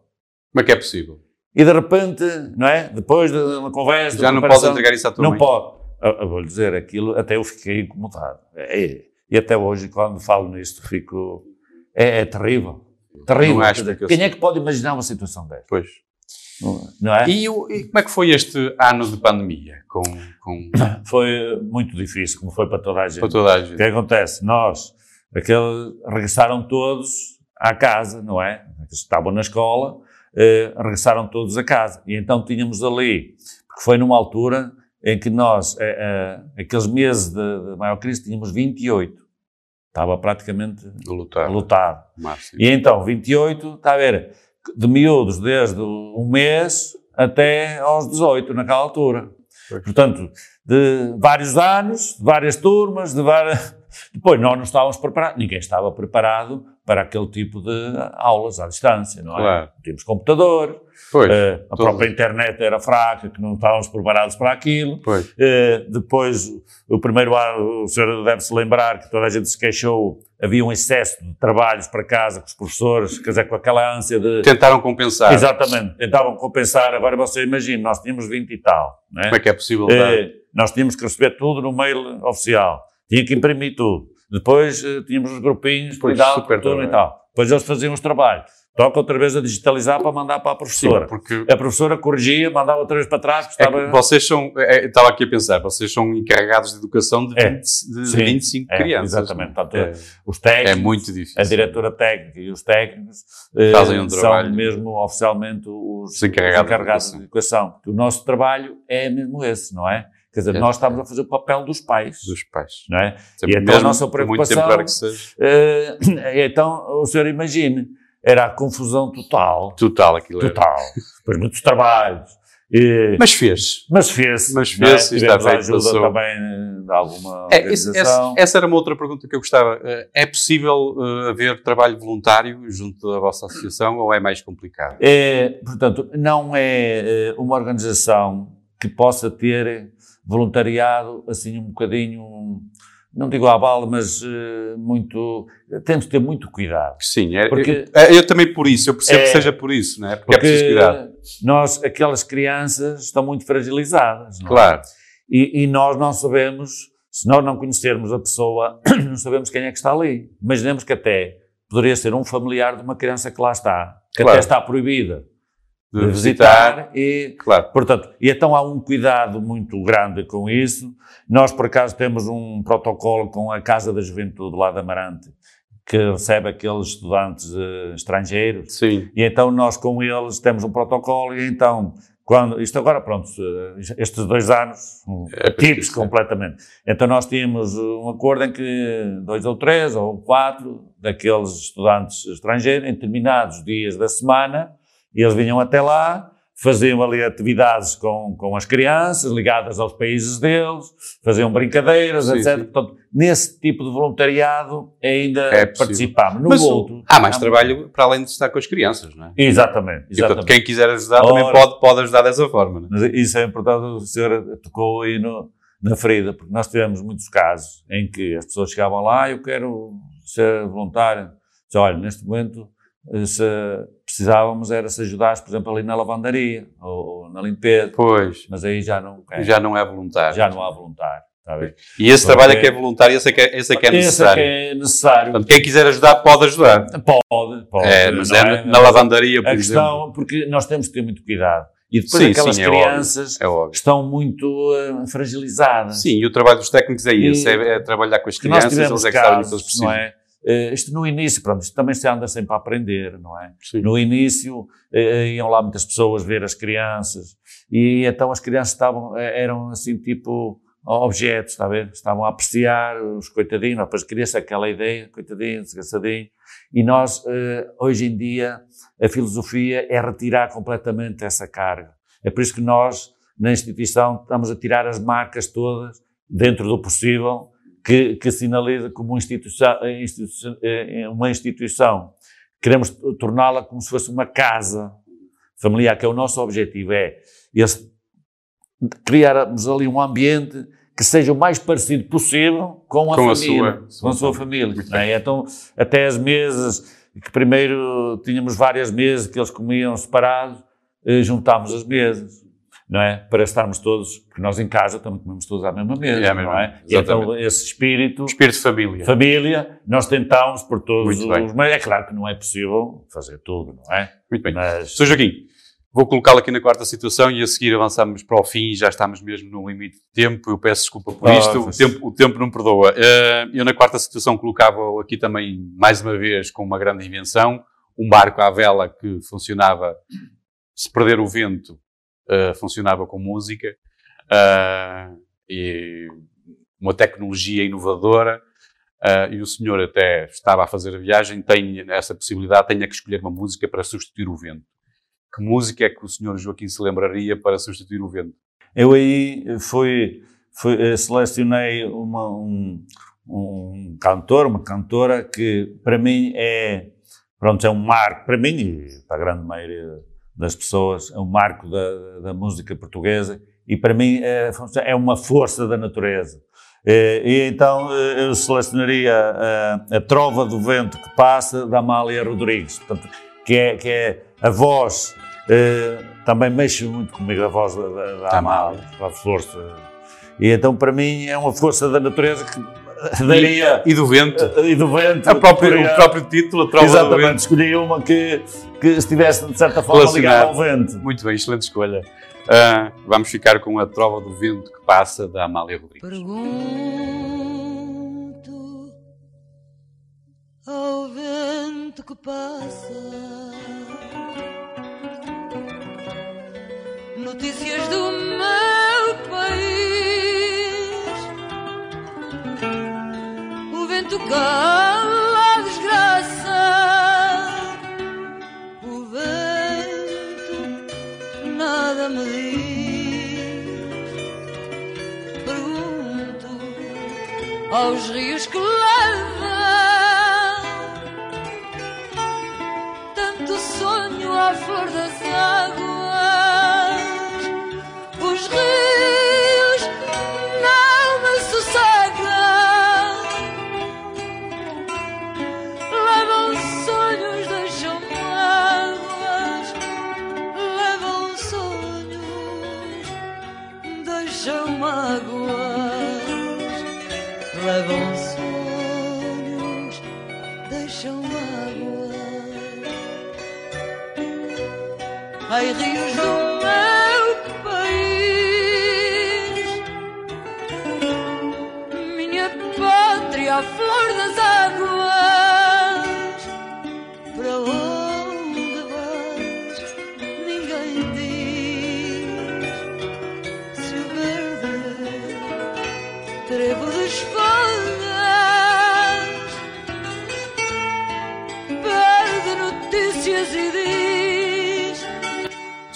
Como é que é possível? E de repente, não é? Depois de uma conversa, Já não pode entregar isso à tua Não mãe? pode. Vou-lhe dizer aquilo, até eu fiquei incomodado. É, e até hoje, quando falo nisto, fico. É, é terrível. Terrível. Dizer, que quem sei. é que pode imaginar uma situação desta? Pois. Não é? E, o- e como é que foi este ano de pandemia? Com, com, Foi muito difícil, como foi para toda a gente. para toda a O que gente? acontece? Nós, aquele, regressaram todos à casa, não é? Estavam na escola, eh, regressaram todos a casa. E então tínhamos ali, porque foi numa altura em que nós, eh, eh, aqueles meses de, de maior crise, tínhamos 28. Estava praticamente Lutar. lotado. Máximo. E então, 28, está a ver, de miúdos desde um mês até aos 18, naquela altura. Pois. Portanto, de vários anos, de várias turmas, de várias... Depois, nós não estávamos preparados, ninguém estava preparado para aquele tipo de aulas à distância, não é? Claro. Não tínhamos computador, Pois. eh, a própria internet era fraca, que não estávamos preparados para aquilo. Eh, depois, o primeiro ano, o senhor deve se lembrar que toda a gente se queixou, havia um excesso de trabalhos para casa com os professores, quer dizer, com aquela ânsia de. Tentaram compensar. Exatamente, tentavam compensar. Agora você imagina, nós tínhamos 20 e tal, né? Como é que é possível? Eh, nós tínhamos que receber tudo no mail oficial, tinha que imprimir tudo. Depois eh, tínhamos os grupinhos, Pois, cuidado, super turno e tal. Depois eles faziam os trabalhos. Toca outra vez a digitalizar para mandar para a Sim, professora. porque A professora corrigia, mandava outra vez para trás, é estava... que vocês são, é, estava aqui a pensar, vocês são encarregados de educação de, É. 20, de Sim. 25 É, crianças. exatamente. Portanto, É, os técnicos, é muito difícil. a diretora técnica e os técnicos eh, Fazem um são trabalho. mesmo oficialmente os, Os encarregados de encarregados educação. de educação. O nosso trabalho é mesmo esse, não é? Quer dizer, É. nós estamos a fazer o papel dos pais, Dos pais. não é? Sempre E então a nossa muito preocupação- temporário que seja. Eh, então, o senhor imagine, era a confusão total, Total aquilo total. Depois muitos trabalhos. E- Mas fez. mas fez. Mas não é? fez, e está feito, ajuda passou. também de alguma É, esse- organização. esse- essa era uma outra pergunta que eu gostava. Eh, É possível eh, haver trabalho voluntário junto da vossa associação ou é mais complicado? É, portanto, não é uma organização que possa ter voluntariado assim um bocadinho, não digo à bala, mas eh, muito. Temos que ter muito cuidado. Sim, é, Porque- eu, eu também por isso, eu percebo É, que seja por isso, não é? Porque, é preciso cuidar. nós, aquelas crianças, estão muito fragilizadas. não é? Claro, E, e nós não sabemos, se nós não conhecermos a pessoa, não sabemos quem é que está ali. Imaginemos que até poderia ser um familiar de uma criança que lá está, que Claro. até está proibida de, visitar. visitar e Claro, Portanto, e então há um cuidado muito grande com isso. Nós, por acaso, temos um protocolo com a Casa da Juventude lá de Amarante, que recebe aqueles estudantes eh, estrangeiros, sim. e então nós com eles temos um protocolo, e então, quando, isto agora, pronto, eh, estes dois anos, É preciso, completamente. Então nós tínhamos um acordo em que dois ou três ou quatro daqueles estudantes estrangeiros, em determinados dias da semana, eles vinham até lá, faziam ali atividades com, com as crianças, ligadas aos países deles, faziam brincadeiras, Sim, etc. sim. Portanto, nesse tipo de voluntariado ainda É participámos. No Mas outro... há mais trabalho para além de estar com as crianças, não é? Exatamente, E, portanto, exatamente. quem quiser ajudar também Ora. pode, pode ajudar dessa forma, é? Mas isso é importante, o senhor tocou aí no, na ferida, porque nós tivemos muitos casos em que as pessoas chegavam lá, "Ah, eu quero ser voluntário. Disse, olha, neste momento, eh, se precisávamos era se ajudasse, por exemplo, ali na lavandaria ou, ou na limpeza, Pois, mas aí já não, é, já não é voluntário. já não há voluntário. Ver? E esse Porque- trabalho é que é voluntário, esse é que é, esse é, que é Esse necessário. é que é necessário. Portanto, quem quiser ajudar, pode ajudar. Pode, pode. É, mas não é, na lavandaria, por A exemplo. questão, porque nós temos que ter muito cuidado. E depois Sim, aquelas sim, é óbvio. crianças É óbvio. estão muito eh, fragilizadas. Sim, e o trabalho dos técnicos é esse, é, é trabalhar com as crianças, eles é que sabem o que eles precisam. Eh, Isto no início, pronto, isto também se anda sempre a aprender, não é? Sim. No início eh, iam lá muitas pessoas ver as crianças e então as crianças estavam, eram assim tipo objetos, está a ver? Estavam a apreciar os coitadinhos, depois cria-se aquela ideia, coitadinho, desgraçadinho, e nós, eh, hoje em dia, a filosofia é retirar completamente essa carga. É por isso que nós, na instituição, estamos a tirar as marcas todas, dentro do possível, que, que sinaliza como instituição, eh, instituição, eh, uma instituição. Queremos torná-la como se fosse uma casa familiar, que é o nosso objetivo, é esse, criarmos ali um ambiente que seja o mais parecido possível com a Com a família, sua- com a sua família. é? Então, até as mesas, que primeiro tínhamos várias mesas que eles comiam separados, eh, juntámos as mesas, não é? Para estarmos todos, porque nós em casa também comemos todos à mesma mesa, É, não é? E então esse espírito, Espírito de família. família, nós tentámos por todos Muito bem. os meios. É claro que não é possível fazer tudo, não é? Muito bem. Mas Sr. Joaquim, vou colocá-lo aqui na quarta situação e a seguir avançamos para o fim, já estamos mesmo no limite de tempo, eu peço desculpa por Ah, isto, o mas- tempo, o tempo não perdoa. Eh, eu na quarta situação colocava aqui também, mais uma vez, com uma grande invenção, um barco à vela que funcionava, se perder o vento, uh, funcionava com música, uh, e uma tecnologia inovadora, uh, e o senhor até estava a fazer a viagem, tem essa possibilidade, tenha que escolher uma música para substituir o vento. Que música é que o senhor Joaquim se lembraria para substituir o vento? Eu aí fui, fui selecionei uma, um, um cantor, uma cantora que para mim é, pronto, é um marco, para mim e para a grande maioria das pessoas, é um marco da, da música portuguesa e para mim é, é uma força da natureza. E, e então eh, eu selecionaria a, a, Trova do Vento que Passa, da Amália Rodrigues, portanto, que, é, que é a voz, eh, também mexe muito comigo a voz da, da, da Amália, a força. E então para mim é uma força da natureza que daria. E, e do vento. E do vento. A própria, o próprio título, a trova Exatamente, do vento. escolhi uma que, que estivesse de certa forma ligada ao vento. Muito bem, excelente escolha. Uh, vamos ficar com a trova do vento que passa da Amália Rodrigues. Pergunto ao vento que passa notícias do meu país. O vento cala a desgraça. O vento nada me diz. Pergunto aos rios que levam tanto sonho à flor das águas.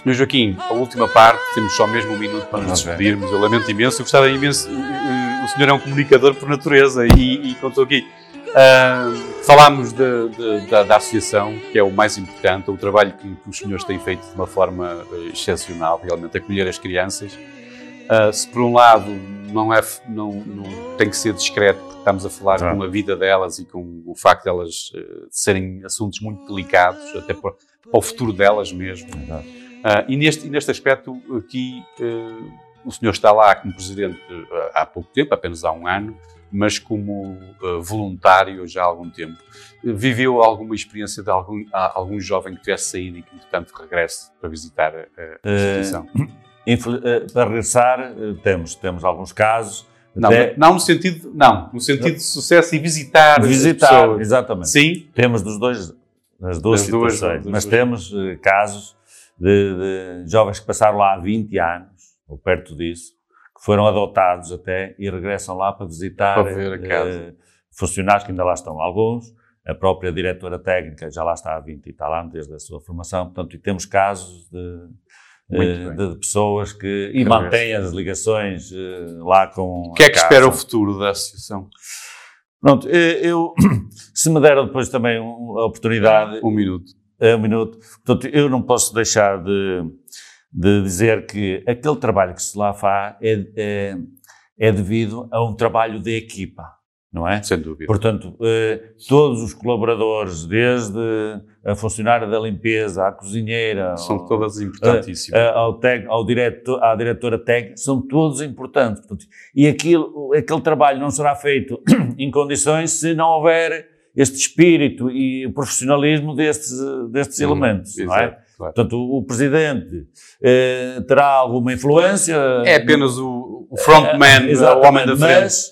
Senhor Joaquim, a última parte, temos só mesmo um minuto para nos despedirmos. Eu lamento imenso, eu gostava imenso. eh, O senhor é um comunicador por natureza e, e contou aqui. Ah, falámos de- de- da, da associação, que é o mais importante, o trabalho que, que os senhores têm feito de uma forma eh, excepcional, realmente, acolher as crianças. Ah, se por um lado não, é, não, não tem que ser discreto, porque estamos a falar Claro. com a vida delas e com o facto de elas eh, serem assuntos muito delicados, até para, para o futuro delas mesmo. Exato. Ah, e, neste, e neste aspecto, aqui, eh, o senhor está lá como presidente eh, há pouco tempo, apenas há um ano, mas como eh, voluntário já há algum tempo. Viveu alguma experiência de algum, algum jovem que tivesse saído e que, entretanto, regresse para visitar a Eh, instituição? Eh, para regressar, temos, temos alguns casos. Não, até não no sentido, não, no sentido de sucesso e visitar, visitar, exatamente. Sim, Temos dos dois, das duas Das duas, situações, das mas duas. temos eh, casos de, de jovens que passaram lá há 20 anos, ou perto disso, que foram adotados até e regressam lá para visitar Para eh, casa. funcionários que ainda lá estão alguns, a própria diretora técnica já lá está há 20 e tal anos desde a sua formação, portanto, e temos casos de, eh, de pessoas que e Que mantêm as ligações eh, lá com o que é que a espera o casa. futuro da associação? Pronto, eu, se me deram depois também a oportunidade, Um minuto. É um minuto, portanto, eu não posso deixar de, de dizer que aquele trabalho que se lá faz é, é, é devido a um trabalho de equipa, não é? Sem dúvida. Portanto, eh, todos os colaboradores, desde a funcionária da limpeza, à cozinheira, São ao- todas importantíssimas. a- ao tec, ao diretor, à diretora técnica, são todos importantes. Portanto, e aquilo, aquele trabalho não será feito em condições se não houver este espírito e profissionalismo destes, destes Hum, elementos, não é? exato, claro. Portanto, o, o presidente eh, terá alguma influência. É apenas o, o frontman, Exatamente, o homem da frente. Mas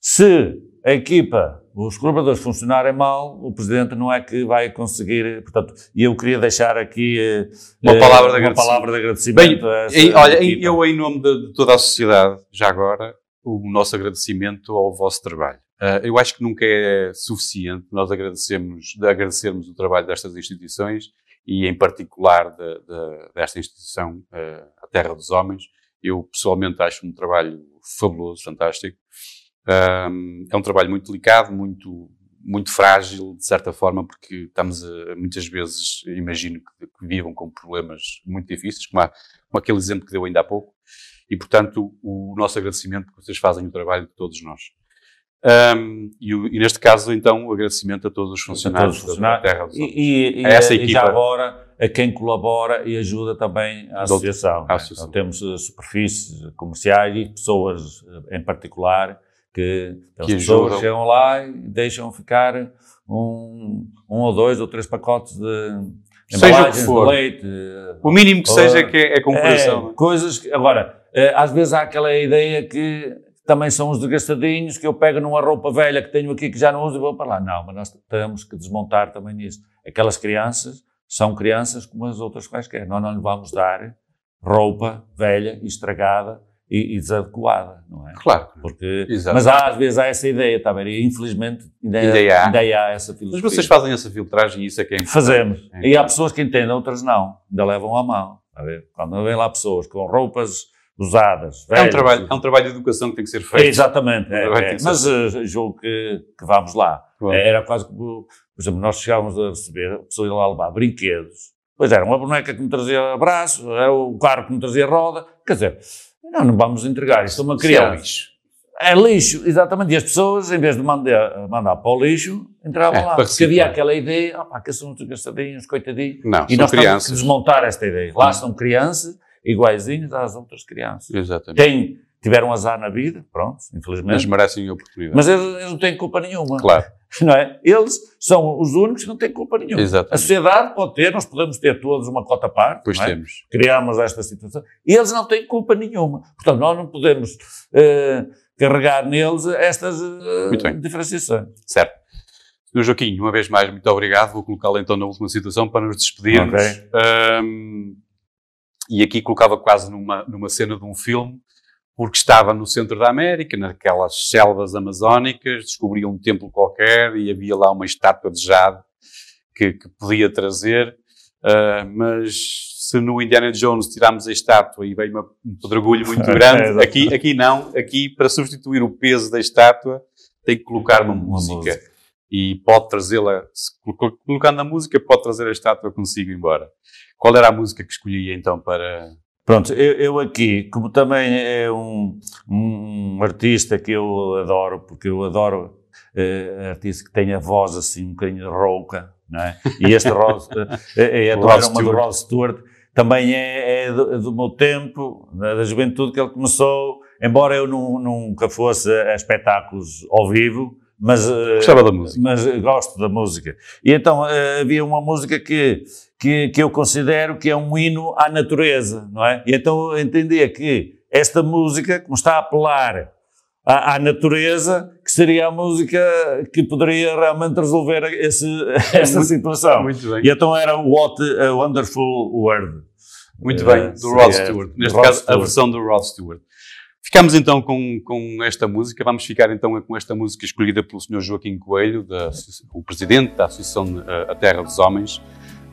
se a equipa os colaboradores funcionarem mal, o Presidente não é que vai conseguir. Portanto, e eu queria deixar aqui eh, Uma eh, palavra de uma agradecimento. palavra de Bem, agradecimento. a essa em- olha, equipa. eu, em nome de, de toda a sociedade, já agora, o nosso agradecimento ao vosso trabalho. Ah, eu acho que nunca é suficiente nós agradecemos, de agradecermos o trabalho destas instituições e, em particular, de- de- desta instituição, ah, a Terra dos Homens. Eu, pessoalmente, acho um trabalho fabuloso, fantástico. Ah, é um trabalho muito delicado, muito, muito frágil, de certa forma, porque estamos a, muitas vezes, imagino que, que vivam com problemas muito difíceis, como, há, como aquele exemplo que deu ainda há pouco, e portanto o nosso agradecimento que vocês fazem o trabalho de todos nós. Ahm, e, e neste caso, então, o agradecimento a todos os a funcionários, todos os da- da funcionários. Terra dos. E, e, A essa e já equipa. agora a quem colabora e ajuda também a associação. à né? associação. Então, temos eh, superfícies comerciais e pessoas eh, em particular que, as Que pessoas ajudam. chegam lá e deixam ficar um, um ou dois ou três pacotes de Seja o que for. leite. O mínimo que Ou- seja que é, é comparação. é, coisas que, agora, eh, às vezes há aquela ideia que também são os desgastadinhos, que eu pego numa roupa velha que tenho aqui que já não uso e vou para lá. Não, mas nós temos que desmontar também isso. Aquelas crianças são crianças como as outras quaisquer. Nós não lhe vamos dar roupa velha estragada e, e desadequada, não é? Claro. Porque, Exato. mas há, às vezes há essa ideia, está bem? E infelizmente ainda, Ainda há. ainda há essa filosofia. Mas vocês fazem essa filtragem e isso é que é importante. Fazemos. É. E há pessoas que entendem, outras não. Ainda levam a mão. Está a ver? Quando vêm lá pessoas com roupas usadas, É um, velhas, trabalho, é um trabalho de educação que tem que ser feito. Exatamente. é, trabalho é. que Mas eh, julgo que, que vamos lá. Bom. É, Era quase como, por exemplo, nós chegávamos a receber, a pessoa ia lá levar brinquedos. Pois era uma boneca que me trazia braço, era o carro que me trazia roda. Quer dizer, não, não vamos entregar isto a uma Isso é criança. lixo. É lixo, exatamente. E as pessoas, em vez de mandar, mandar para o lixo, entravam É, lá. Porque havia aquela ideia, ah, pá, que são uns gastadinhos, coitadinhos. Não, E são nós temos que crianças. desmontar esta ideia. Lá Hum. são crianças iguaizinhos às outras crianças. Exatamente. Têm, tiveram azar na vida, pronto, Mas infelizmente. merecem a oportunidade. Mas eles, eles não têm culpa nenhuma. Claro. Não é? Eles são os únicos que não têm culpa nenhuma. Exatamente. A sociedade pode ter, nós podemos ter todos uma cota parte. Pois é? temos. Criamos esta situação. E eles não têm culpa nenhuma. Portanto, nós não podemos eh, carregar neles estas eh, diferenciações. Certo. Sr. Joaquim, uma vez mais, muito obrigado. Vou colocá-lo então na última situação para nos despedirmos. Ok. Ahm, e aqui colocava quase numa, numa cena de um filme, porque estava no centro da América, naquelas selvas amazónicas, descobria um templo qualquer e havia lá uma estátua de jade que, que podia trazer. Ah, mas se no Indiana Jones tirarmos a estátua e veio uma- um pedregulho muito É, grande, exato. aqui, aqui não. Aqui, para substituir o peso da estátua, tem que colocar uma, Uma música. música. E pode trazê-la, colocando a música, pode trazer a estátua consigo embora. Qual era a música que escolhia então para. Pronto, eu, eu aqui, como também é um, um artista que eu adoro, porque eu adoro eh, artista que tenha voz assim um bocadinho rouca, não é? E este Rod, eh, eh, Rod então era uma do. Rod Stewart, também é, é do, do meu tempo, da juventude que ele começou, embora eu nu- nunca fosse a espetáculos ao vivo, mas, eh, Gostava da música. mas eh, gosto da música. E então eh, havia uma música que, que, que eu considero que é um hino à natureza, não é? E então eu entendia que esta música, como está a apelar à, à natureza, que seria a música que poderia realmente resolver esse, essa muito- situação. Muito bem. E então era What a Wonderful World. Muito bem, do Rod Stewart. Neste Rod caso, a Stewart. versão do Rod Stewart. Ficamos então com, com esta música. Vamos ficar então com esta música escolhida pelo Sr. Joaquim Coelho, da, o presidente da Associação eh, A Terra dos Homens,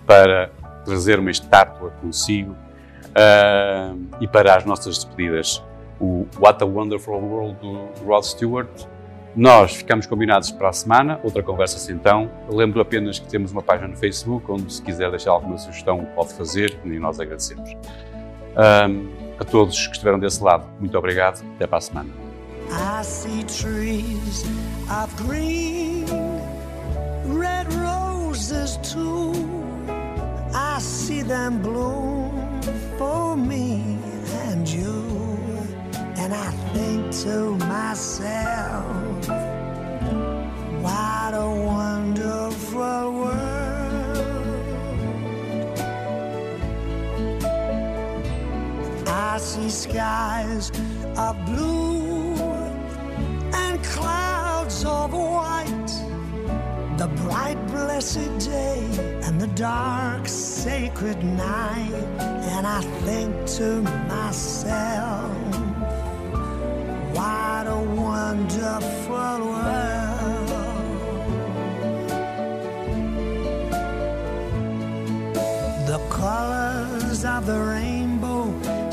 para trazer uma estátua consigo ah, e para as nossas despedidas. O What a Wonderful World do Rod Stewart. Nós ficamos combinados para a semana, outra conversa então. Lembro apenas que temos uma página no Facebook, onde se quiser deixar alguma sugestão pode fazer e nós agradecemos. A todos que estiveram desse lado, muito obrigado. Até para a semana. I see trees of green, red roses too. I see them bloom for me and you. And I think to myself, what a wonderful world. I see skies of blue and clouds of white. The bright, blessed day and the dark, sacred night. And I think to myself, what a wonderful world. The colors of the rainbow,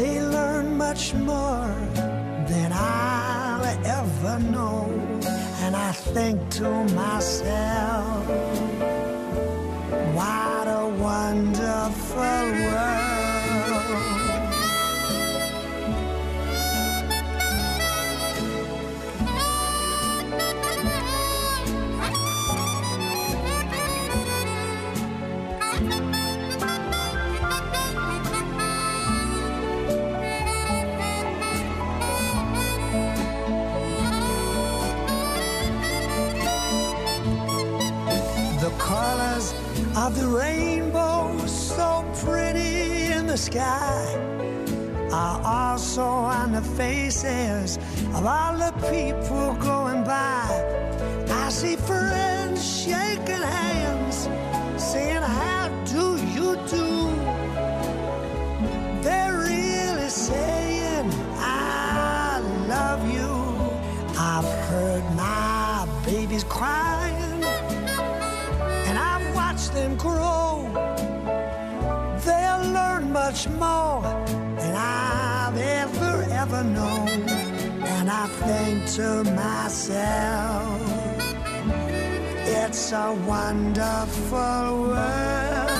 They learn much more than I'll ever know. And I think to myself, what a wonderful world. Sky, are also on the faces of all the people going by. I see friends shaking hands, saying, How I think to myself, it's a wonderful world.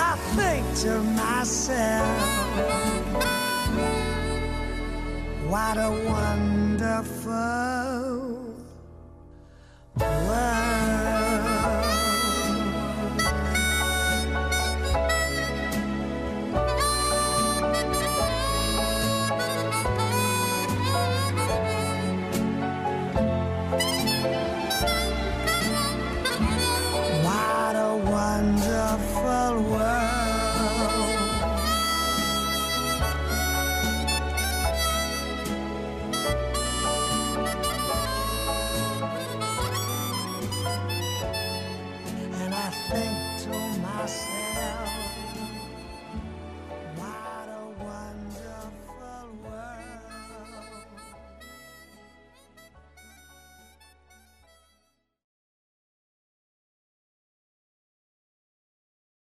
I think to myself, what a wonderful